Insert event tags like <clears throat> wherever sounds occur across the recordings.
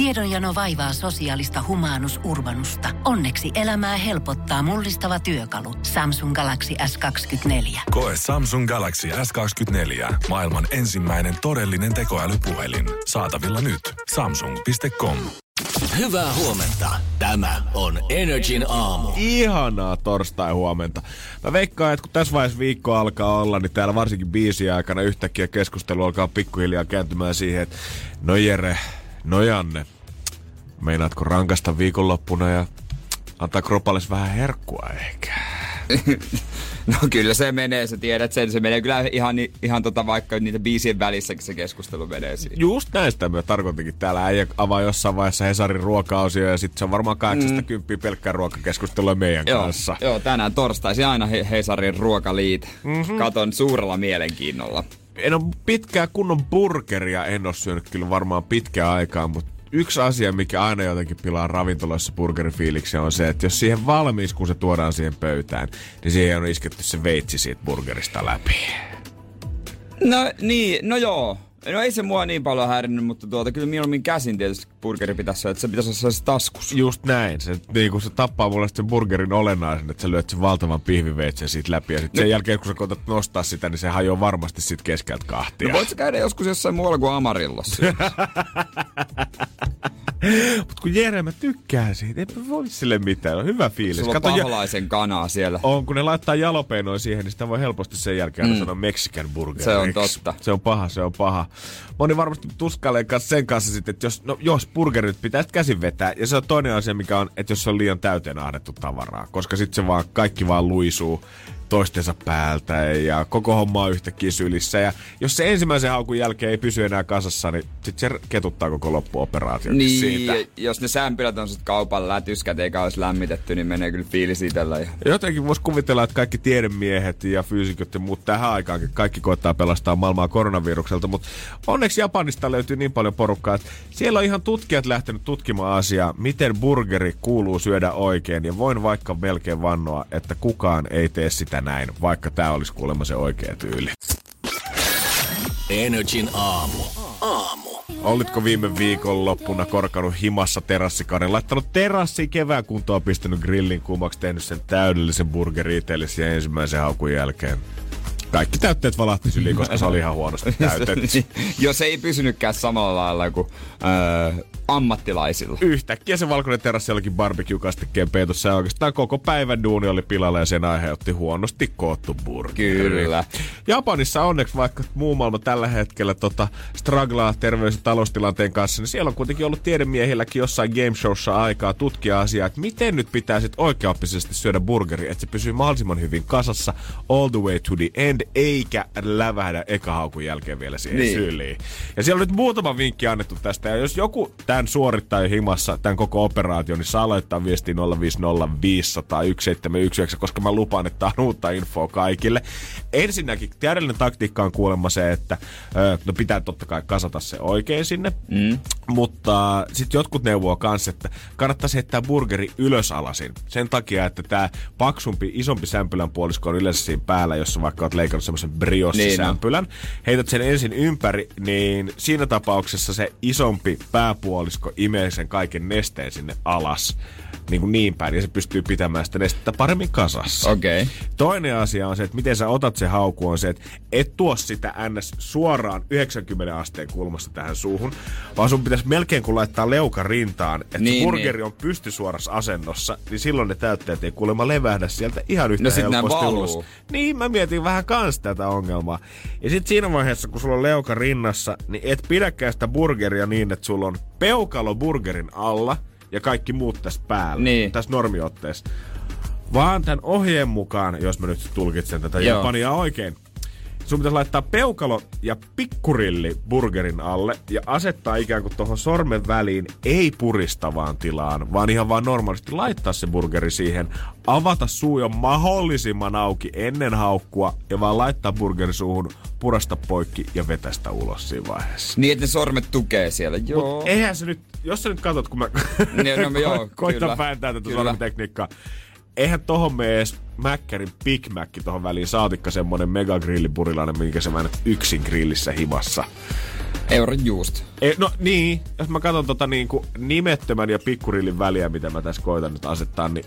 Tiedonjano vaivaa sosiaalista humanus urbanusta. Onneksi elämää helpottaa mullistava työkalu. Samsung Galaxy S24. Koe Samsung Galaxy S24. Maailman ensimmäinen todellinen tekoälypuhelin. Saatavilla nyt. Samsung.com. Hyvää huomenta. Tämä on Energin aamu. Ihanaa torstai huomenta. Mä veikkaan, että kun tässä vaiheessa viikko alkaa olla, niin täällä varsinkin biisi aikana yhtäkkiä keskustelu alkaa pikkuhiljaa kääntymään siihen, että no Jere, no Janne, meinaatko rankasta viikonloppuna ja antaa kropalles vähän herkkua ehkä? <laughs> No kyllä se menee, sä tiedät sen. Se menee kyllä ihan, ihan tota, vaikka niitä biisien välissäkin se keskustelu menee siinä. Just näistä mä tarkoitinkin. Täällä äijä avaa jossain vaiheessa Hesarin ruoka ja sitten se on varmaan 80 mm. pelkkää ruokakeskustelua meidän joo, kanssa. Joo, tänään torstaisin aina He- Hesarin ruokaliit. Mm-hmm. Katon suurella mielenkiinnolla. En ole pitkää kunnon burgeria, en ole syönyt kyllä varmaan pitkää aikaa, mutta yksi asia, mikä aina jotenkin pilaa ravintoloissa burgerifiiliksi on se, että jos siihen valmis, kun se tuodaan siihen pöytään, niin siihen on isketty se veitsi siitä burgerista läpi. No niin, no joo. No ei se mua niin paljon häirinnyt, mutta tuota, kyllä mieluummin käsin tietysti burgeri pitäisi että se pitäisi olla se taskus. Just näin. Se, niin kun se tappaa mulle sen burgerin olennaisen, että sä lyöt sen valtavan pihviveitsen siitä läpi. Ja sit no. sen jälkeen, kun sä koetat nostaa sitä, niin se hajoaa varmasti sit keskeltä kahtia. No voit sä käydä joskus jossain muualla kuin Amarillossa? <laughs> Mutta kun Jere, mä tykkään siitä. Ei voi sille mitään. On hyvä fiilis. Sulla on paholaisen kanaa siellä. On, kun ne laittaa jalopeinoin siihen, niin sitä voi helposti sen jälkeen mm. sanoa Mexican burger. Se on totta. Se on paha, se on paha. Moni varmasti tuskailee kanssa sen kanssa sitten, että jos, no, jos burgerit pitäisi käsin vetää. Ja se on toinen asia, mikä on, että jos se on liian täyteen ahdettu tavaraa. Koska sitten se vaan, kaikki vaan luisuu toistensa päältä ja koko homma on yhtäkkiä sylissä. Ja jos se ensimmäisen haukun jälkeen ei pysy enää kasassa, niin sit se ketuttaa koko loppuoperaatio niin, siitä. jos ne sämpylät on sit kaupan lätyskät eikä olisi lämmitetty, niin menee kyllä fiilis itellä. Ja... Jotenkin voisi kuvitella, että kaikki tiedemiehet ja fyysikot ja muut tähän aikaankin kaikki koittaa pelastaa maailmaa koronavirukselta, mutta onneksi Japanista löytyy niin paljon porukkaa, että siellä on ihan tutkijat lähtenyt tutkimaan asiaa, miten burgeri kuuluu syödä oikein, ja voin vaikka melkein vannoa, että kukaan ei tee sitä näin, vaikka tämä olisi kuulemma se oikea tyyli. Energin aamu. Aamu. Olitko viime viikon loppuna korkanut himassa terassikauden, laittanut terassi kevään kuntoon, pistänyt grillin kuumaksi, tehnyt sen täydellisen burgeri itsellesi ensimmäisen haukun jälkeen? Kaikki täytteet valahti syliin, koska se oli ihan huonosti <laughs> täytetty. Jos ei pysynytkään samalla lailla kuin öö, ammattilaisilla. Yhtäkkiä se valkoinen terassi olikin barbecue-kastikkeen peitossa ja oikeastaan koko päivän duuni oli pilalla ja sen aiheutti huonosti koottu burgeri. Kyllä. Japanissa onneksi vaikka muu maailma tällä hetkellä tota, strugglaa terveys- ja taloustilanteen kanssa, niin siellä on kuitenkin ollut tiedemiehilläkin jossain game showssa aikaa tutkia asiaa, että miten nyt pitää sitten oikeaoppisesti syödä burgeri, että se pysyy mahdollisimman hyvin kasassa all the way to the end, eikä lävähdä eka haukun jälkeen vielä siihen niin. syliin. Ja siellä on nyt muutama vinkki annettu tästä, ja jos joku tämän suorittaa himassa tämän koko operaation, niin saa laittaa viestiä 050 koska mä lupaan, että on uutta infoa kaikille. Ensinnäkin, täydellinen taktiikka on kuulemma se, että no pitää totta kai kasata se oikein sinne, mm. mutta sitten jotkut neuvoo kanssa, että kannattaisi heittää burgeri ylösalasin. Sen takia, että tämä paksumpi, isompi sämpylän puolisko on yleensä siinä päällä, jossa vaikka oot leikannut semmoisen briossisämpylän. Niin. Heität sen ensin ympäri, niin siinä tapauksessa se isompi pääpuoli puolisko imee sen kaiken nesteen sinne alas niin, kuin niin päin, ja se pystyy pitämään sitä nestettä paremmin kasassa. Okay. Toinen asia on se, että miten sä otat se hauku, on se, että et tuo sitä ns. suoraan 90 asteen kulmasta tähän suuhun, vaan sun pitäisi melkein kun laittaa leuka rintaan, että niin, burgeri niin. on pystysuorassa asennossa, niin silloin ne täytteet ei kuulemma levähdä sieltä ihan yhtä no, helposti ulos. Niin, mä mietin vähän kans tätä ongelmaa. Ja sitten siinä vaiheessa, kun sulla on leuka rinnassa, niin et pidäkään sitä burgeria niin, että sulla on peukalo burgerin alla – ja kaikki muut tässä päällä. Niin. Tässä normiotteessa. Vaan tämän ohjeen mukaan, jos mä nyt tulkitsen tätä Joo. Japania oikein, sun pitäisi laittaa peukalo ja pikkurilli burgerin alle ja asettaa ikään kuin tuohon sormen väliin ei puristavaan tilaan, vaan ihan vaan normaalisti laittaa se burgeri siihen, avata suu jo mahdollisimman auki ennen haukkua ja vaan laittaa burgeri suuhun, purasta poikki ja vetästä ulos siinä vaiheessa. Niin, että ne sormet tukee siellä, joo. Mut eihän se nyt, jos sä nyt katsot, kun mä niin, no, joo, <laughs> koitan vääntää tätä sormitekniikkaa, eihän tohon mene edes Mäkkärin Big Mac tohon väliin, saatikka semmonen megagrillipurilainen, minkä sä mä yksin grillissä himassa. Euron juusto. Ei, no niin, jos mä katson tota niinku nimettömän ja pikkurillin väliä, mitä mä tässä koitan nyt asettaa, niin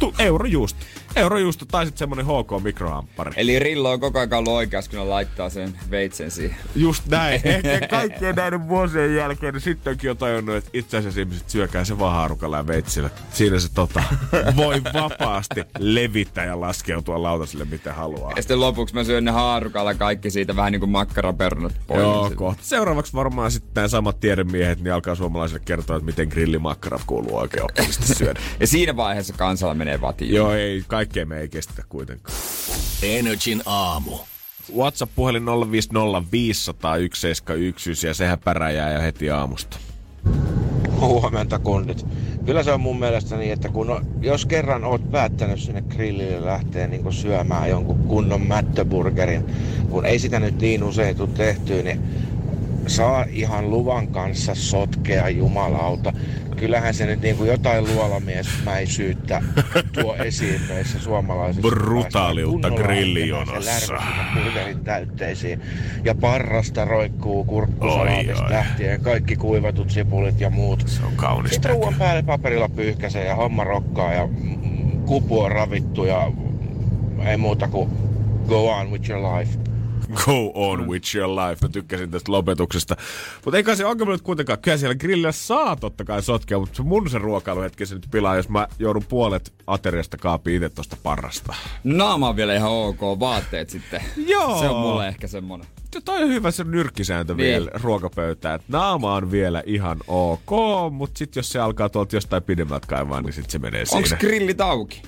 tu, eurojuusto. Eurojuusto tai sitten semmonen HK mikrohamppari. Eli Rillo on koko ajan ollut oikeassa, kun laittaa sen veitsen siihen. Just näin. <laughs> Ehkä kaikkien näiden vuosien jälkeen niin sittenkin on tajunnut, että itse asiassa ihmiset syökää se vaan haarukalla ja veitsillä. Siinä se tota, <laughs> voi vapaasti levittää ja laskeutua lautaselle mitä haluaa. Ja sitten lopuksi mä syön ne haarukalla kaikki siitä vähän niin kuin makkaraperunat pois. Joo, kohta. Seuraavaksi varmaan sitten nämä samat tiedemiehet niin alkaa suomalaisille kertoa, että miten grillimakkarat kuuluu oikein oppisesti syödä. <laughs> ja siinä vaiheessa kansalla menee vatiin. Joo, ei, kaikkea me ei kestä kuitenkaan. Energin aamu. WhatsApp-puhelin 050501719 ja sehän päräjää jo heti aamusta. Huomenta kundit. Kyllä se on mun mielestä niin, että kun on, jos kerran oot päättänyt sinne grillille lähteä niin syömään jonkun kunnon mättöburgerin, kun ei sitä nyt niin usein tule tehtyä, niin saa ihan luvan kanssa sotkea jumalauta. Kyllähän se nyt niin kuin jotain luolamiesmäisyyttä tuo <laughs> esiin meissä suomalaisissa. Brutaaliutta burgerin täytteisiin. Ja parrasta roikkuu Oi, kurkkusalaatista oi. lähtien. Kaikki kuivatut sipulit ja muut. Se on kaunista. Sitten ruoan päälle paperilla pyyhkäsee ja homma rokkaa ja mm, kupu on ravittu ja ei muuta kuin go on with your life. <laughs> Go on with your life. Mä tykkäsin tästä lopetuksesta. Mutta eikä se ongelma nyt kuitenkaan. Kyllä siellä grillillä saa totta kai sotkea, mutta mun se ruokailuhetki se nyt pilaa, jos mä joudun puolet ateriasta kaapii itse tosta parrasta. Naama on vielä ihan ok, vaatteet sitten. Joo. Se on mulle ehkä semmonen. Ja toi on hyvä se nyrkkisääntö Niin. vielä ruokapöytään. Että naama on vielä ihan ok, mutta sitten jos se alkaa tuolta jostain pidemmältä kaivaa, niin sitten se menee Onks siinä. grillit auki?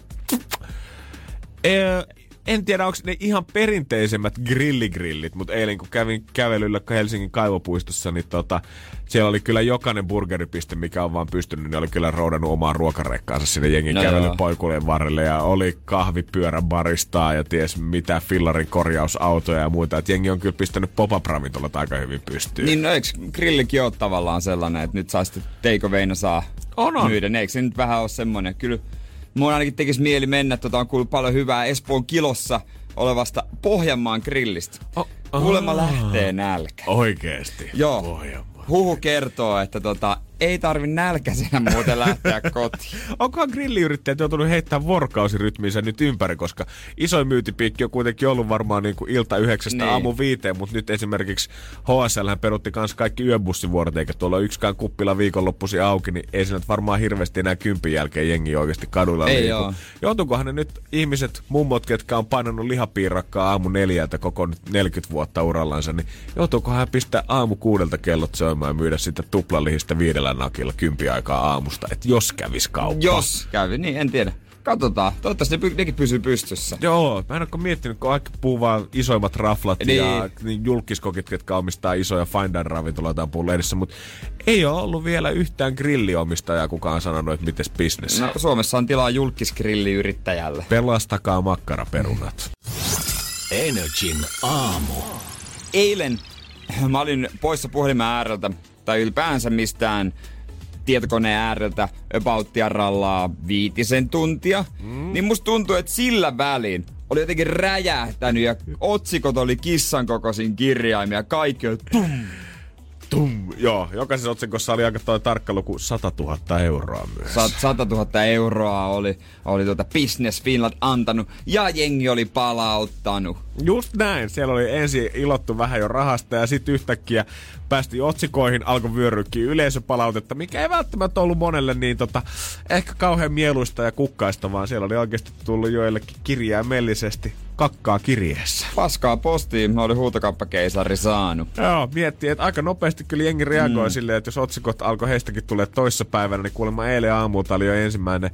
Ee, en tiedä, onko ne ihan perinteisemmät grilligrillit, mutta eilen kun kävin kävelyllä Helsingin kaivopuistossa, niin tota, siellä oli kyllä jokainen burgeripiste, mikä on vaan pystynyt, niin oli kyllä roudannut omaa ruokarekkaansa sinne jengin No joo. kävelypoikuleen varrelle. Ja oli kahvipyörän baristaa ja ties mitä fillarin korjausautoja ja muita. Et jengi on kyllä pistänyt pop-up ravintolat aika hyvin pystyyn. Niin no eikö grillikin ole tavallaan sellainen, että nyt saa sitten teikoveina saa On, on. myydä. Eikö se nyt vähän ole semmoinen? Kyllä mun ainakin tekisi mieli mennä, tota on kuullut paljon hyvää Espoon kilossa olevasta Pohjanmaan grillistä. O- Kuulemma lähtee nälkä. Oikeesti. Joo. Pohjanmaa. Huhu kertoo, että tota, ei tarvi nälkäisenä muuten lähteä kotiin. <laughs> Onkohan grilliyrittäjät joutunut heittämään vuorokausirytmiinsä nyt ympäri, koska isoin myytipiikki on kuitenkin ollut varmaan niin kuin ilta yhdeksästä Niin. aamu viiteen, mutta nyt esimerkiksi HSL perutti kanssa kaikki yöbussivuorot, eikä tuolla ole yksikään kuppila viikonloppusi auki, niin ei siinä varmaan hirveästi enää kympin jälkeen jengi oikeasti kaduilla Ei liiku. Joutuukohan ne nyt ihmiset, mummot, ketkä on painanut lihapiirakkaa aamu neljältä koko nyt 40 vuotta urallansa, niin joutuukohan hän pistää aamu kuudelta kellot soimaan ja myydä sitä tuplalihistä viidellä nakilla kympi aikaa aamusta, että jos kävis kauppa. Jos kävi, niin en tiedä. Katsotaan. Toivottavasti ne py- nekin pysyy pystyssä. Joo, mä en ole miettinyt, kun aika puhuu vaan isoimmat raflat Niin. ja niin julkiskokit, jotka omistaa isoja fine ravintoloita on lehdessä, mutta ei ole ollut vielä yhtään grilliomistajaa, kuka on sanonut, että mites business. No, Suomessa on tilaa julkisgrilliyrittäjälle. Pelastakaa makkaraperunat. Energin aamu. Eilen mä olin poissa puhelimen ääreltä, tai ylipäänsä mistään tietokoneen ääreltä rallaa viitisen tuntia, mm. niin musta tuntuu, että sillä välin oli jotenkin räjähtänyt ja otsikot oli kissan kokoisin kirjaimia. Kaikki oli tum, Tum. Joo, jokaisessa otsikossa oli aika toi tarkka luku 100 000 euroa myös. Sat- 100 000 euroa oli, oli tuota Business Finland antanut ja jengi oli palauttanut. Just näin. Siellä oli ensin ilottu vähän jo rahasta ja sitten yhtäkkiä päästiin otsikoihin, alkoi vyöryykkiä yleisöpalautetta, mikä ei välttämättä ollut monelle niin tota, ehkä kauhean mieluista ja kukkaista, vaan siellä oli oikeasti tullut joillekin kirjaimellisesti kakkaa kirjeessä. Paskaa postiin, mä olin huutokauppakeisari saanut. Joo, miettii, että aika nopeasti kyllä jengi reagoi mm. silleen, että jos otsikot alkoi heistäkin tulee toissa päivänä, niin kuulemma eilen aamulla oli jo ensimmäinen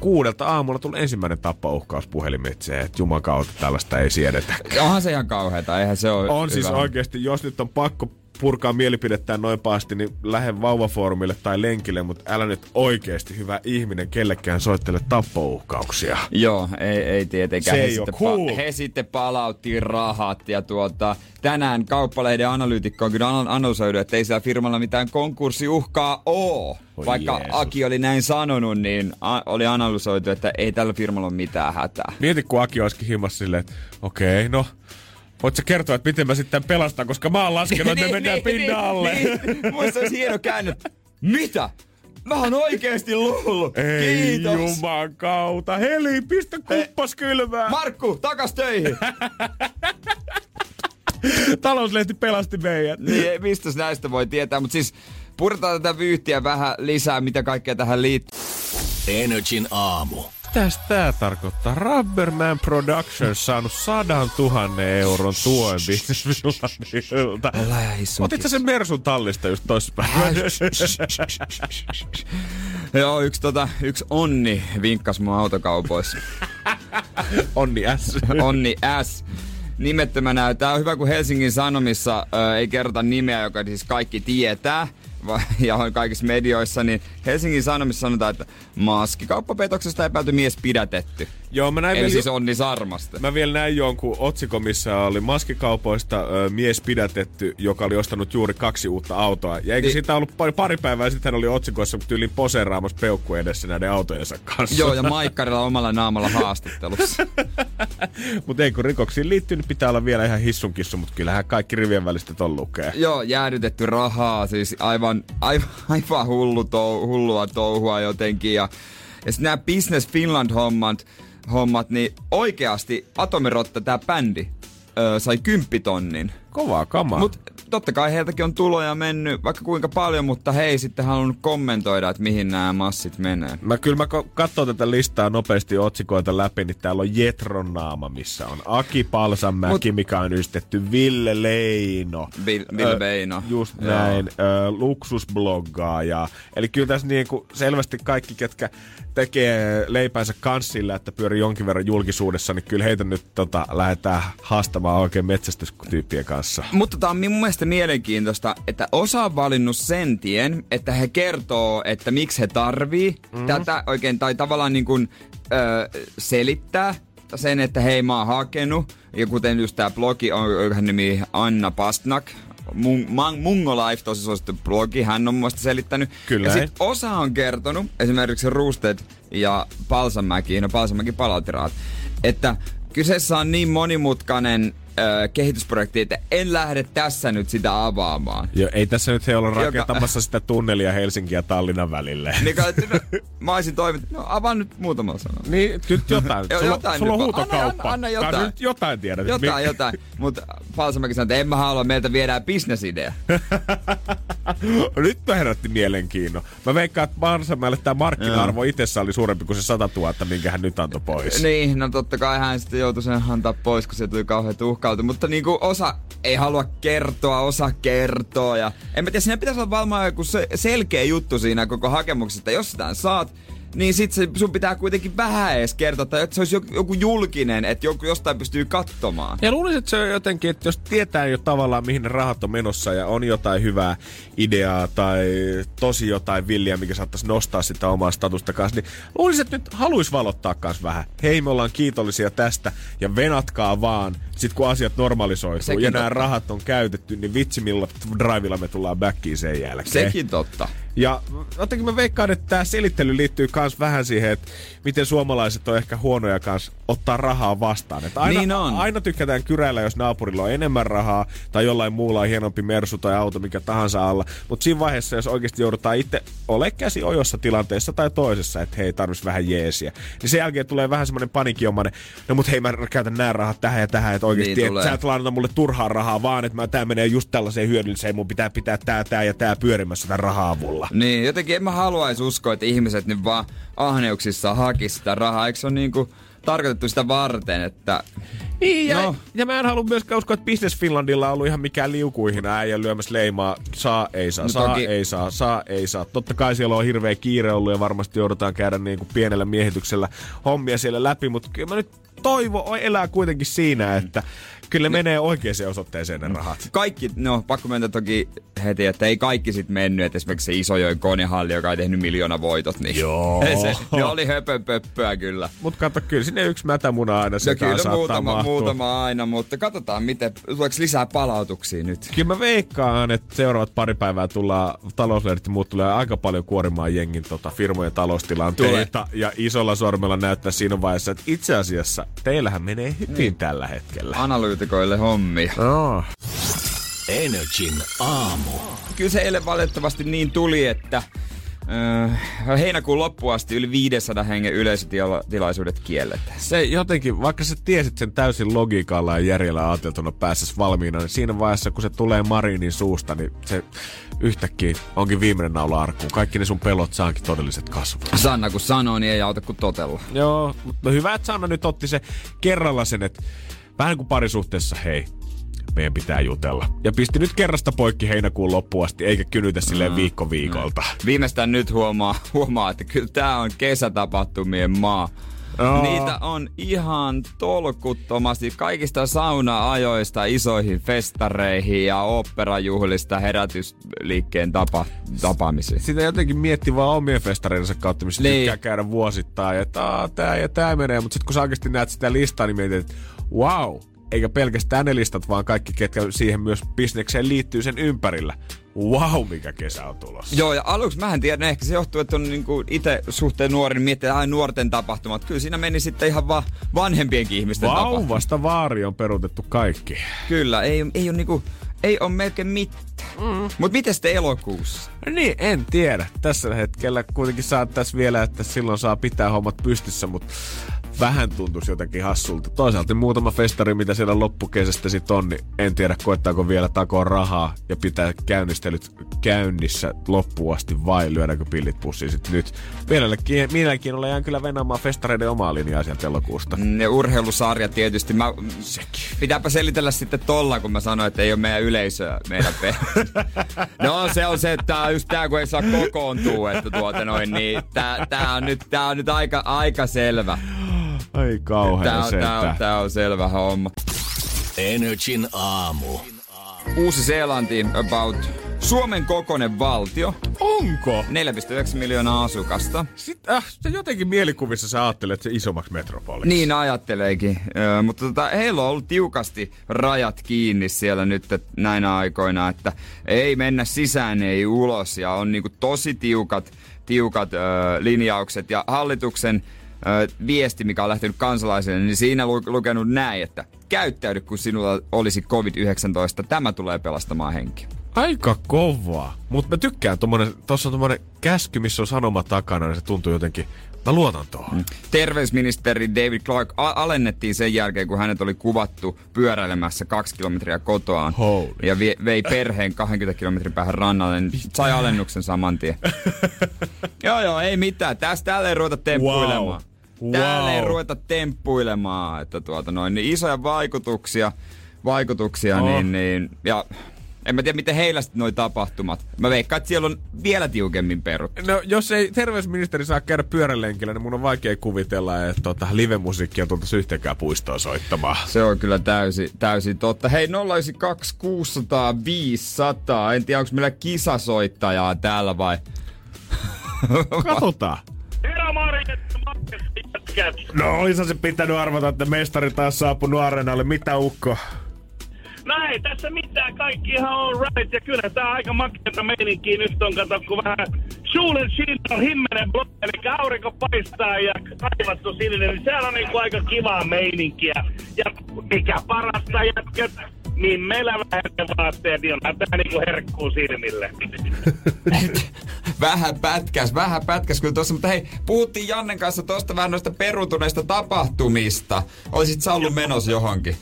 kuudelta aamulla tuli ensimmäinen tappouhkaus puhelimitse, että jumakautta tällaista ei siedetä. Onhan se ihan kauheeta, eihän se ole On siis hyvä. oikeasti, jos nyt on pakko purkaa mielipidettään noin pahasti, niin lähde vauvafoorumille tai lenkille, mutta älä nyt oikeasti hyvä ihminen kellekään soittele tappouhkauksia. Joo, ei, ei tietenkään. Se he, ei sitten cool. he sitten palautti rahat ja tuota, tänään Kauppalehden analyytikko on kyllä an- analysoidu, että ei siellä firmalla mitään konkurssiuhkaa oo. Voi Vaikka Jeesus. Aki oli näin sanonut, niin a- oli analysoitu, että ei tällä firmalla ole mitään hätää. Mieti, kun Aki olisikin himmassa silleen, että okei, no Voit sä kertoa, että miten mä sitten pelastan, koska mä oon laskenut, että me mennään pinnan alle. Niin, muista olisi hieno käänne. Mitä? Mä oon oikeesti luullut. Ei Kiitos. juman kautta. Heli, pistä kuppas kylmää. Markku, takas töihin. <laughs> Talouslehti pelasti meidät. niin, mistä näistä voi tietää, mutta siis puretaan tätä vyyhtiä vähän lisää, mitä kaikkea tähän liittyy. Energin aamu. Mitäs tää tarkoittaa? Rubberman Productions saanut sadan tuhannen euron tuen hissun Otit sä sen Mersun tallista just toissapäivänä? Joo, yksi, tota, yksi onni vinkkas mun autokaupoissa. <laughs> Onni S. Onni S. Nimettömänä. Tää on hyvä, kun Helsingin Sanomissa ö, ei kerrota nimeä, joka siis kaikki tietää <laughs> ja on kaikissa medioissa, niin Helsingin Sanomissa sanotaan, että maskikauppapetoksesta epäilty mies pidätetty. Joo, mä näin Eli vielä, siis Onni Sarmasta. mä vielä näin jonkun otsikon, missä oli maskikaupoista ö, mies pidätetty, joka oli ostanut juuri kaksi uutta autoa. Ja eikö Niin. siitä ollut pari, pari päivää sitten hän oli otsikoissa tyyliin poseeraamassa peukku edessä näiden autojensa kanssa. Joo, ja Maikkarilla omalla naamalla haastattelussa. <laughs> Mutta ei kun rikoksiin liittyy, niin pitää olla vielä ihan hissun kissu, mutta kyllähän kaikki rivien välistä ton lukee. Joo, jäädytetty rahaa, siis aivan, aivan, aivan hullu tou, hullua touhua jotenkin. Ja, ja sitten nämä Business Finland-hommat, hommat, niin oikeasti Atomirotta, tämä bändi, öö, sai kymppitonnin. Kovaa kamaa. Mutta totta kai heiltäkin on tuloja mennyt vaikka kuinka paljon, mutta he ei sitten halunnut kommentoida, että mihin nämä massit menee. Mä kyllä mä katsoo tätä listaa nopeasti otsikoita läpi, niin täällä on Jetron naama, missä on Aki Palsanmäki, Mut- mikä on yhdistetty Ville Leino. Ville Beino. Just Joo. näin. Ö, luksusbloggaaja. Eli kyllä tässä niinku selvästi kaikki, ketkä tekee leipänsä kanssilla, että pyörii jonkin verran julkisuudessa, niin kyllä heitä nyt tota, lähdetään haastamaan oikein metsästystyyppien kanssa. Mutta tämä on mun mielestä mielenkiintoista, että osa on valinnut sen tien, että he kertoo, että miksi he tarvii mm. tätä oikein, tai tavallaan niin kuin, ö, selittää sen, että hei mä oon hakenut, ja kuten just tää blogi on, hän nimi Anna Pastnak, Mun, Man- Mungo Life, tosi suosittu blogi, hän on mielestä selittänyt. Kyllä, Ja sit osa on kertonut, esimerkiksi Roosted ja Palsamäki, no Palsamäki palautiraat, että kyseessä on niin monimutkainen ö, kehitysprojekti, että en lähde tässä nyt sitä avaamaan. Jo, ei tässä nyt he olla rakentamassa sitä tunnelia Helsingin ja Tallinnan välille. <laughs> Niin kai, no, mä olisin toiminut, no avaan nyt muutama sana. Niin, nyt jotain. <laughs> Joo, sulla, jotain sulla on huutokauppa. Anna- anna- anna jotain. Kai nyt jotain tiedät. Jotain, Mi- jotain. Mutta Palsamäki sanoi, että en mä halua, meiltä viedään bisnesidea. <laughs> Nyt mä herätti mielenkiinnon. Mä veikkaan, että Marsamäelle tämä markkina-arvo itsessä oli suurempi kuin se 100 000, minkä hän nyt antoi pois. Niin, no totta kai hän sitten joutui sen antaa pois, kun se tuli kauhean tuhkautu. Mutta niinku osa ei halua kertoa, osa kertoo. Ja en mä tiedä, siinä pitäisi olla varmaan joku se, selkeä juttu siinä koko hakemuksessa, että jos sitä saat, niin sit se, sun pitää kuitenkin vähän edes kertoa, että se olisi joku, joku julkinen, että joku jostain pystyy katsomaan. Ja luulisin, että se on jotenkin, että jos tietää jo tavallaan, mihin ne rahat on menossa ja on jotain hyvää ideaa tai tosi jotain villiä, mikä saattaisi nostaa sitä omaa statusta kanssa, niin luulisin, että nyt haluaisi valottaa kanssa vähän. Hei, me ollaan kiitollisia tästä ja venatkaa vaan. Sitten kun asiat normalisoituu Sekin ja nämä rahat on käytetty, niin vitsi millä drivilla me tullaan backiin sen jälkeen. Sekin totta. Ja jotenkin mä veikkaan, että tämä selittely liittyy myös vähän siihen, että miten suomalaiset on ehkä huonoja kanssa ottaa rahaa vastaan. Että aina, Niin on. aina tykätään kyräillä, jos naapurilla on enemmän rahaa tai jollain muulla on hienompi mersu tai auto, mikä tahansa alla. Mutta siinä vaiheessa, jos oikeasti joudutaan itse ole käsi ojossa tilanteessa tai toisessa, että hei, tarvitsisi vähän jeesiä, niin sen jälkeen tulee vähän semmoinen panikiomainen, no mut hei, mä käytän nämä rahat tähän ja tähän, että oikeasti, Niin tulee. sä et lainata mulle turhaa rahaa, vaan että mä, tää menee just tällaiseen hyödylliseen, mun pitää pitää tää, tää ja tää pyörimässä tämän rahaa avulla. Niin, jotenkin en mä haluaisi uskoa, että ihmiset nyt vaan ahneuksissa hakis sitä rahaa. Eikö se ole niinku tarkoitettu sitä varten, että... Niin, ja, No. ja mä en halua myöskään uskoa, että Business Finlandilla on ollut ihan mikään liukuihin äijä lyömässä leimaa. Saa, ei saa, No saa, toki- ei saa, saa, ei saa. Totta kai siellä on hirveä kiire ollut ja varmasti joudutaan käydä niin kuin pienellä miehityksellä hommia siellä läpi, mutta kyllä mä nyt toivo elää kuitenkin siinä, että kyllä ne menee oikeaan osoitteeseen ne rahat. Kaikki, no pakko mennä toki heti, että ei kaikki sit mennyt, että esimerkiksi se Isojoen konehalli, joka ei tehnyt miljoona voitot, niin Joo. <laughs> se, ne oli höpöpöppöä kyllä. Mutta kato, kyllä sinne yksi mätämuna aina No se kyllä saattaa muutama, mahtua. muutama aina, mutta katsotaan miten, tuleeko lisää palautuksia nyt. Kyllä mä veikkaan, että seuraavat pari päivää tullaan, talouslehdet ja muut tulee aika paljon kuorimaan jengin tota, firmojen taloustilanteita. Ja isolla sormella näyttää siinä vaiheessa, että itse asiassa teillähän menee hyvin niin. tällä hetkellä. Analyytikoille hommia. No. Energin aamu. Kyllä se eilen valitettavasti niin tuli, että Öö, heinäkuun loppuun asti yli 500 hengen yleisötilaisuudet kielletään. Se jotenkin, vaikka sä tiesit sen täysin logiikalla ja järjellä ajateltuna päässäs valmiina, niin siinä vaiheessa, kun se tulee Marinin suusta, niin se yhtäkkiä onkin viimeinen naula arkkuun. Kaikki ne sun pelot saankin todelliset kasvot. Sanna kun sanoo, niin ei auta kuin totella. Joo, mutta hyvä, että Sanna nyt otti se kerralla sen, että vähän kuin parisuhteessa, hei, meidän pitää jutella. Ja pisti nyt kerrasta poikki heinäkuun loppuun asti, eikä kynytä silleen mm. viikko viikolta. Mm. Viimeistään nyt huomaa, huomaa, että kyllä tää on kesätapahtumien maa. Oh. Niitä on ihan tolkuttomasti kaikista sauna-ajoista isoihin festareihin ja operajuhlista herätysliikkeen tapa, tapaamisiin. Sitä jotenkin miettii vaan omien festareidensa kautta, missä niin. tykkää käydä vuosittain, että tää ja tää menee, mutta sitten kun sä oikeasti näet sitä listaa, niin mietit, että wow, eikä pelkästään ne listat, vaan kaikki, ketkä siihen myös bisnekseen liittyy sen ympärillä. Wow, mikä kesä on tulossa. Joo, ja aluksi mä en tiedä, ehkä se johtuu, että on niinku itse suhteen nuori, niin miettii aina nuorten tapahtumat. Kyllä siinä meni sitten ihan va- vanhempienkin ihmisten Vauvasta vaari on peruutettu kaikki. Kyllä, ei, ei ole niinku, ei ole melkein mitään. Mm. Mutta miten sitten elokuussa? Niin, en tiedä. Tässä hetkellä kuitenkin saattaisi vielä, että silloin saa pitää hommat pystyssä, mutta vähän tuntuisi jotenkin hassulta. Toisaalta muutama festari, mitä siellä loppukesästä sit on, niin en tiedä koettaako vielä takoa rahaa ja pitää käynnistelyt käynnissä loppuun asti vai lyödäänkö pillit pussiin sit nyt. Mielelläkin, mielenkiinnolla jään kyllä venaamaan festareiden omaa linjaa sieltä elokuusta. Mm, ja urheilusarja tietysti. Mä, Sekin. Pitääpä selitellä sitten tolla, kun mä sanoin, että ei ole meidän yleisöä meidän pe- <laughs> No se on se, että tää just tää, kun ei saa kokoontua, että tuota noin, niin tää, tää on nyt, tää on nyt aika, aika selvä. Ai kauhean tää on, tää, on, tää on selvä homma. Energin aamu. Uusi-Seelanti about Suomen kokonen valtio. Onko? 4,9 miljoonaa asukasta. Sitten, äh, jotenkin mielikuvissa sä ajattelet se isommaksi metropoliksi. Niin ajatteleekin. Ö, mutta tota, heillä on ollut tiukasti rajat kiinni siellä nyt näinä aikoina, että ei mennä sisään, ei ulos. Ja on niinku tosi tiukat, tiukat ö, linjaukset. Ja hallituksen viesti, mikä on lähtenyt kansalaisille, niin siinä lu- lukenut näin, että käyttäydy, kun sinulla olisi COVID-19. Tämä tulee pelastamaan henki. Aika kovaa. Mutta mä tykkään, tuossa on tommonen käsky, missä on sanoma takana, niin se tuntuu jotenkin, mä luotan tuohon. Mm. Terveysministeri David Clark a- alennettiin sen jälkeen, kun hänet oli kuvattu pyöräilemässä kaksi kilometriä kotoaan. Holy. Ja vie, vei perheen 20 kilometrin päähän rannalle, niin sai alennuksen saman tien. <laughs> joo joo, ei mitään. Tästä täällä ei ruveta temppuilemaan. Wow. Wow. Täällä ei ruveta temppuilemaan, että tuota noin, niin isoja vaikutuksia, vaikutuksia, oh. niin, niin, ja en mä tiedä, miten heillä sitten noi tapahtumat. Mä veikkaan, että siellä on vielä tiukemmin peruttu. No, jos ei terveysministeri saa käydä pyörälenkillä, niin mun on vaikea kuvitella, että tota, live-musiikkia tultaisi yhteenkään puistoa soittamaan. Se on kyllä täysin, täysin totta. Hei, 092 600 500. En tiedä, onko meillä kisasoittajaa täällä vai... Katsotaan. No, olisi se pitänyt arvata, että mestari taas saapunut areenalle. Mitä ukko? No ei tässä mitään, kaikki ihan all right. Ja kyllä tää aika makeata meininkiä nyt on, kato, kun vähän Schulen on himmenen blog, eli aurinko paistaa ja kaivattu sinne, niin sehän on niinku aika kivaa meininkiä. Ja mikä parasta jätkät, niin meillä vähän vaatteet, niin onhan tää niinku herkkuu silmille. <laughs> vähän pätkäs, vähän pätkäs kyllä tuossa, mutta hei, puhuttiin Jannen kanssa tuosta vähän noista perutuneista tapahtumista. Olisit sä ollut menossa johonkin?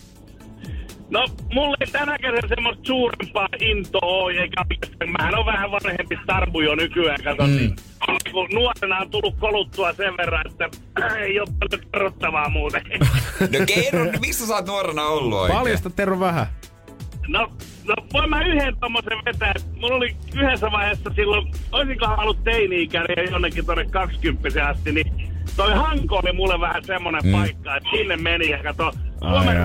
No, mulle ei tänä kerran semmoista suurempaa intoa ole, eikä Mähän on vähän vanhempi starbu jo nykyään, kato. Mm. Niin, kun nuorena on tullut koluttua sen verran, että <clears throat> ei ole paljon kerrottavaa muuten. no kerro, missä sä oot nuorena ollut oikein? Paljasta Tero vähän. No, no voin mä yhden tommosen vetää. Mulla oli yhdessä vaiheessa silloin, olisinkohan ollut teini-ikäinen jonnekin tonne 20 asti, niin toi Hanko oli mulle vähän semmonen mm. paikka, että sinne meni ja kato, Suomen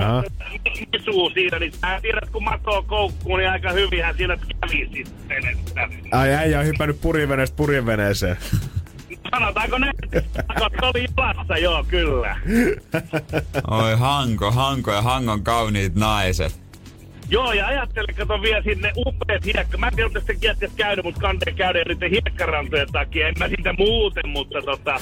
misuu siinä, niin sä tiedät, kun matoo koukkuun, niin aika hyvinhän siinä kävi sitten. Että... Ai äijä on hypännyt purjeveneestä purjeveneeseen. Sanotaanko ne? Koska oli jalassa, joo, kyllä. <laughs> Oi Hanko, Hanko ja Hangon kauniit naiset. Joo, ja ajattelin, kato vielä sinne upeat hiekka. Mä en tiedä, että sitä käydä, mutta kanteen käydä niiden hiekkarantojen takia. En mä siitä muuten, mutta tota... <laughs>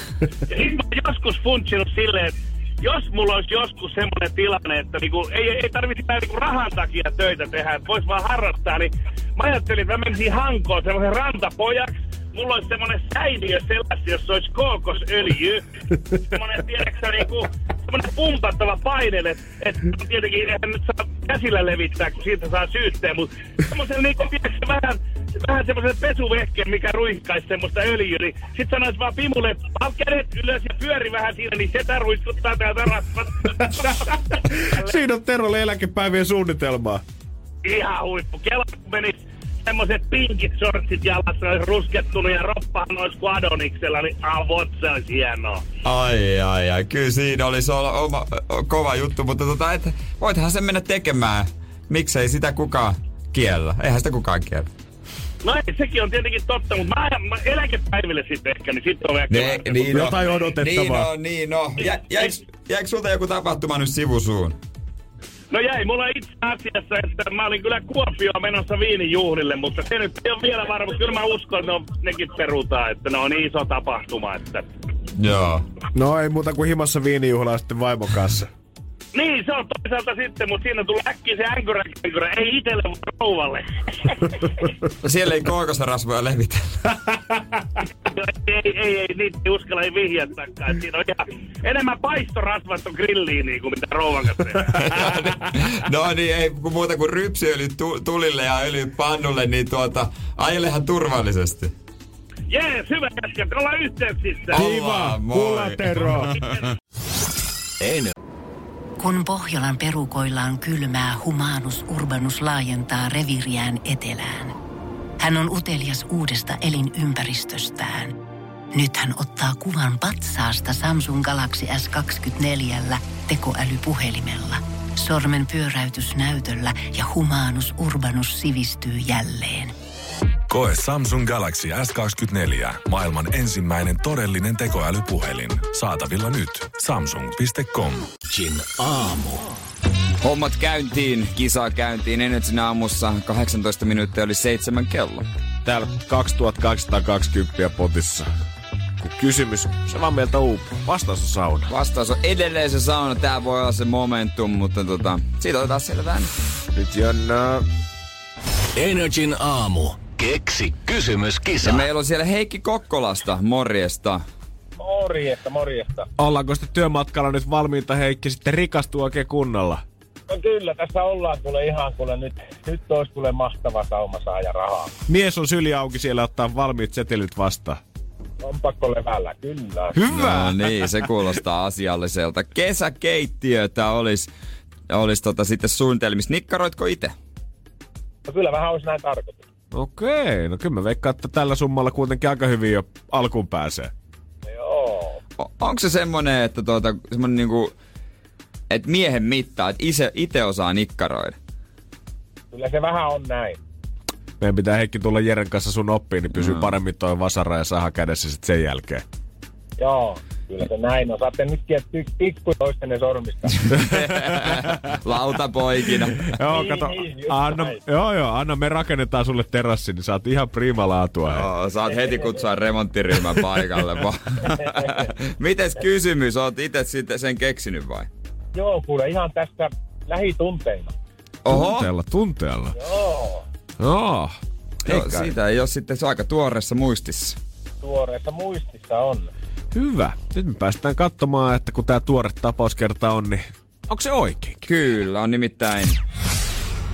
Ja sit mä joskus funtsinut silleen, että jos mulla olisi joskus semmoinen tilanne, että niinku, ei, ei tarvitse niinku rahan takia töitä tehdä, että vois vaan harrastaa, niin mä ajattelin, että mä menisin Hankoon semmoisen rantapojaksi, mulla olisi semmoinen säiliö sellaisi, jossa olisi kookosöljy. <laughs> semmoinen, tiedätkö niinku, semmoinen pumpattava paine, että et, tietenkin eihän nyt saa käsillä levittää, kun siitä saa syytteen, mutta semmoisen niinku, tiedätkö, vähän, vähän semmoisen pesuvehkeen, mikä ruihkaisi semmoista öljyä, niin sit sanois vaan Pimulle, pal kädet ylös ja pyöri vähän siinä, niin setä ruiskuttaa täältä rasvat. <laughs> Siinä on Terolle eläkepäivien suunnitelmaa. Ihan huippu. Kela, kun menis semmoset pinkit shortsit jalassa, olisi ruskettunut ja roppahan olisi kuin Adoniksella, niin avot se olisi hienoa. Ai, ai, ai. Kyllä siinä olisi olla oma, o, kova juttu, mutta tota, et, voithan sen mennä tekemään. Miksei sitä kukaan kiellä? Eihän sitä kukaan kiellä. No ei, sekin on tietenkin totta, mutta mä, mä eläkepäiville sitten ehkä, niin sitten on vielä Ne, niin Jotain no, odotettavaa. Niin no, niin no. Jä, jäiks, jäiks sulta joku tapahtuma nyt sivusuun? No jäi mulla itse asiassa, että mä olin kyllä Kuopioon menossa viinijuhlille, mutta se nyt ei ole vielä varma. Kyllä mä uskon, että ne on, nekin perutaan, että ne on niin iso tapahtuma, että... Joo. No ei muuta kuin himassa viinijuhlaa sitten vaimon kanssa. <laughs> Niin, se on toisaalta sitten, mutta siinä tulee äkkiä se änkyrä, änkyrä. ei itselle, mutta rouvalle. <laughs> Siellä ei kookosrasvoja levitä. <laughs> ei, ei, ei, niitä ei uskalla ei vihjattakaan. Siinä on ihan enemmän paistorasvat on grilliin niin kuin mitä rouvan kanssa <laughs> no niin, ei kun muuta kuin rypsiöljy tu- tulille ja öljy pannulle, niin tuota, ajelehan turvallisesti. Jees, hyvä jätkä, ollaan yhteyksissä. Ollaan, moi. Kuulla Tero. En Kun Pohjolan perukoillaan kylmää, humanus urbanus laajentaa reviriään etelään. Hän on utelias uudesta elinympäristöstään. Nyt hän ottaa kuvan patsaasta Samsung Galaxy S24 tekoälypuhelimella. Sormen pyöräytys näytöllä ja humanus urbanus sivistyy jälleen. Koe Samsung Galaxy S24. Maailman ensimmäinen todellinen tekoälypuhelin. Saatavilla nyt. Samsung.com. Chin aamu. Hommat käyntiin, kisaa käyntiin, Energyn aamussa 18 minuuttia oli seitsemän kello. Täällä 2220 potissa. Kun kysymys, se vaan meiltä uupuu. Vastaus on sauna. Vastaus on edelleen se sauna, tää voi olla se momentum, mutta tota, siitä otetaan selvää nyt. Nyt Jonna. Energin aamu. Keksi kysymyskisa. Ja meillä on siellä Heikki Kokkolasta, morjesta. Morjesta, morjesta. Ollaanko sitten työmatkalla nyt valmiita Heikki sitten rikastua oikein kunnolla? No kyllä, tässä ollaan kuule ihan kuule nyt, nyt olisi kuule mahtava sauma saada rahaa. Mies on syli auki siellä ottaa valmiit setelit vastaan. On pakko levällä, kyllä. Hyvä! No niin, se kuulostaa asialliselta. Kesäkeittiötä olisi olis tota sitten suunnitelmissa. Nikkaroitko itse? No kyllä vähän olisi näin tarkoitus. Okei, no kyllä mä veikkaan, että tällä summalla kuitenkin aika hyvin jo alkuun pääsee. Joo. O- onko se semmonen, että tuota, semmonen niinku, että miehen mittaa, että ise, ite osaa nikkaroida? Kyllä se vähän on näin. Meidän pitää Heikki tulla Jeren kanssa sun oppiin, niin pysyy Mm. paremmin toi vasara ja saha kädessä sitten sen jälkeen. Joo, kyllä se näin on. Saatte nyt kiettyä pikku toistenne sormista. <laughs> Lautapoikina. Joo, Niin, kato, niin, just anna, näin. joo, joo, anna me rakennetaan sulle terassi, niin saat ihan prima laatua. hei. Joo, saat heti kutsua remonttiryhmän paikalle vaan. <laughs> Mites kysymys? Oot itse sitten sen keksinyt vai? Joo, kuule ihan tässä lähitunteina. Oho, Tunteella, tunteella. Joo, Joo. Joo, siitä ei ole sitten aika tuoreessa muistissa. tuoreessa muistissa on. Hyvä. Nyt me päästään katsomaan, että kun tää tuore tapauskerta on, niin onko se oikein? Kyllä, on nimittäin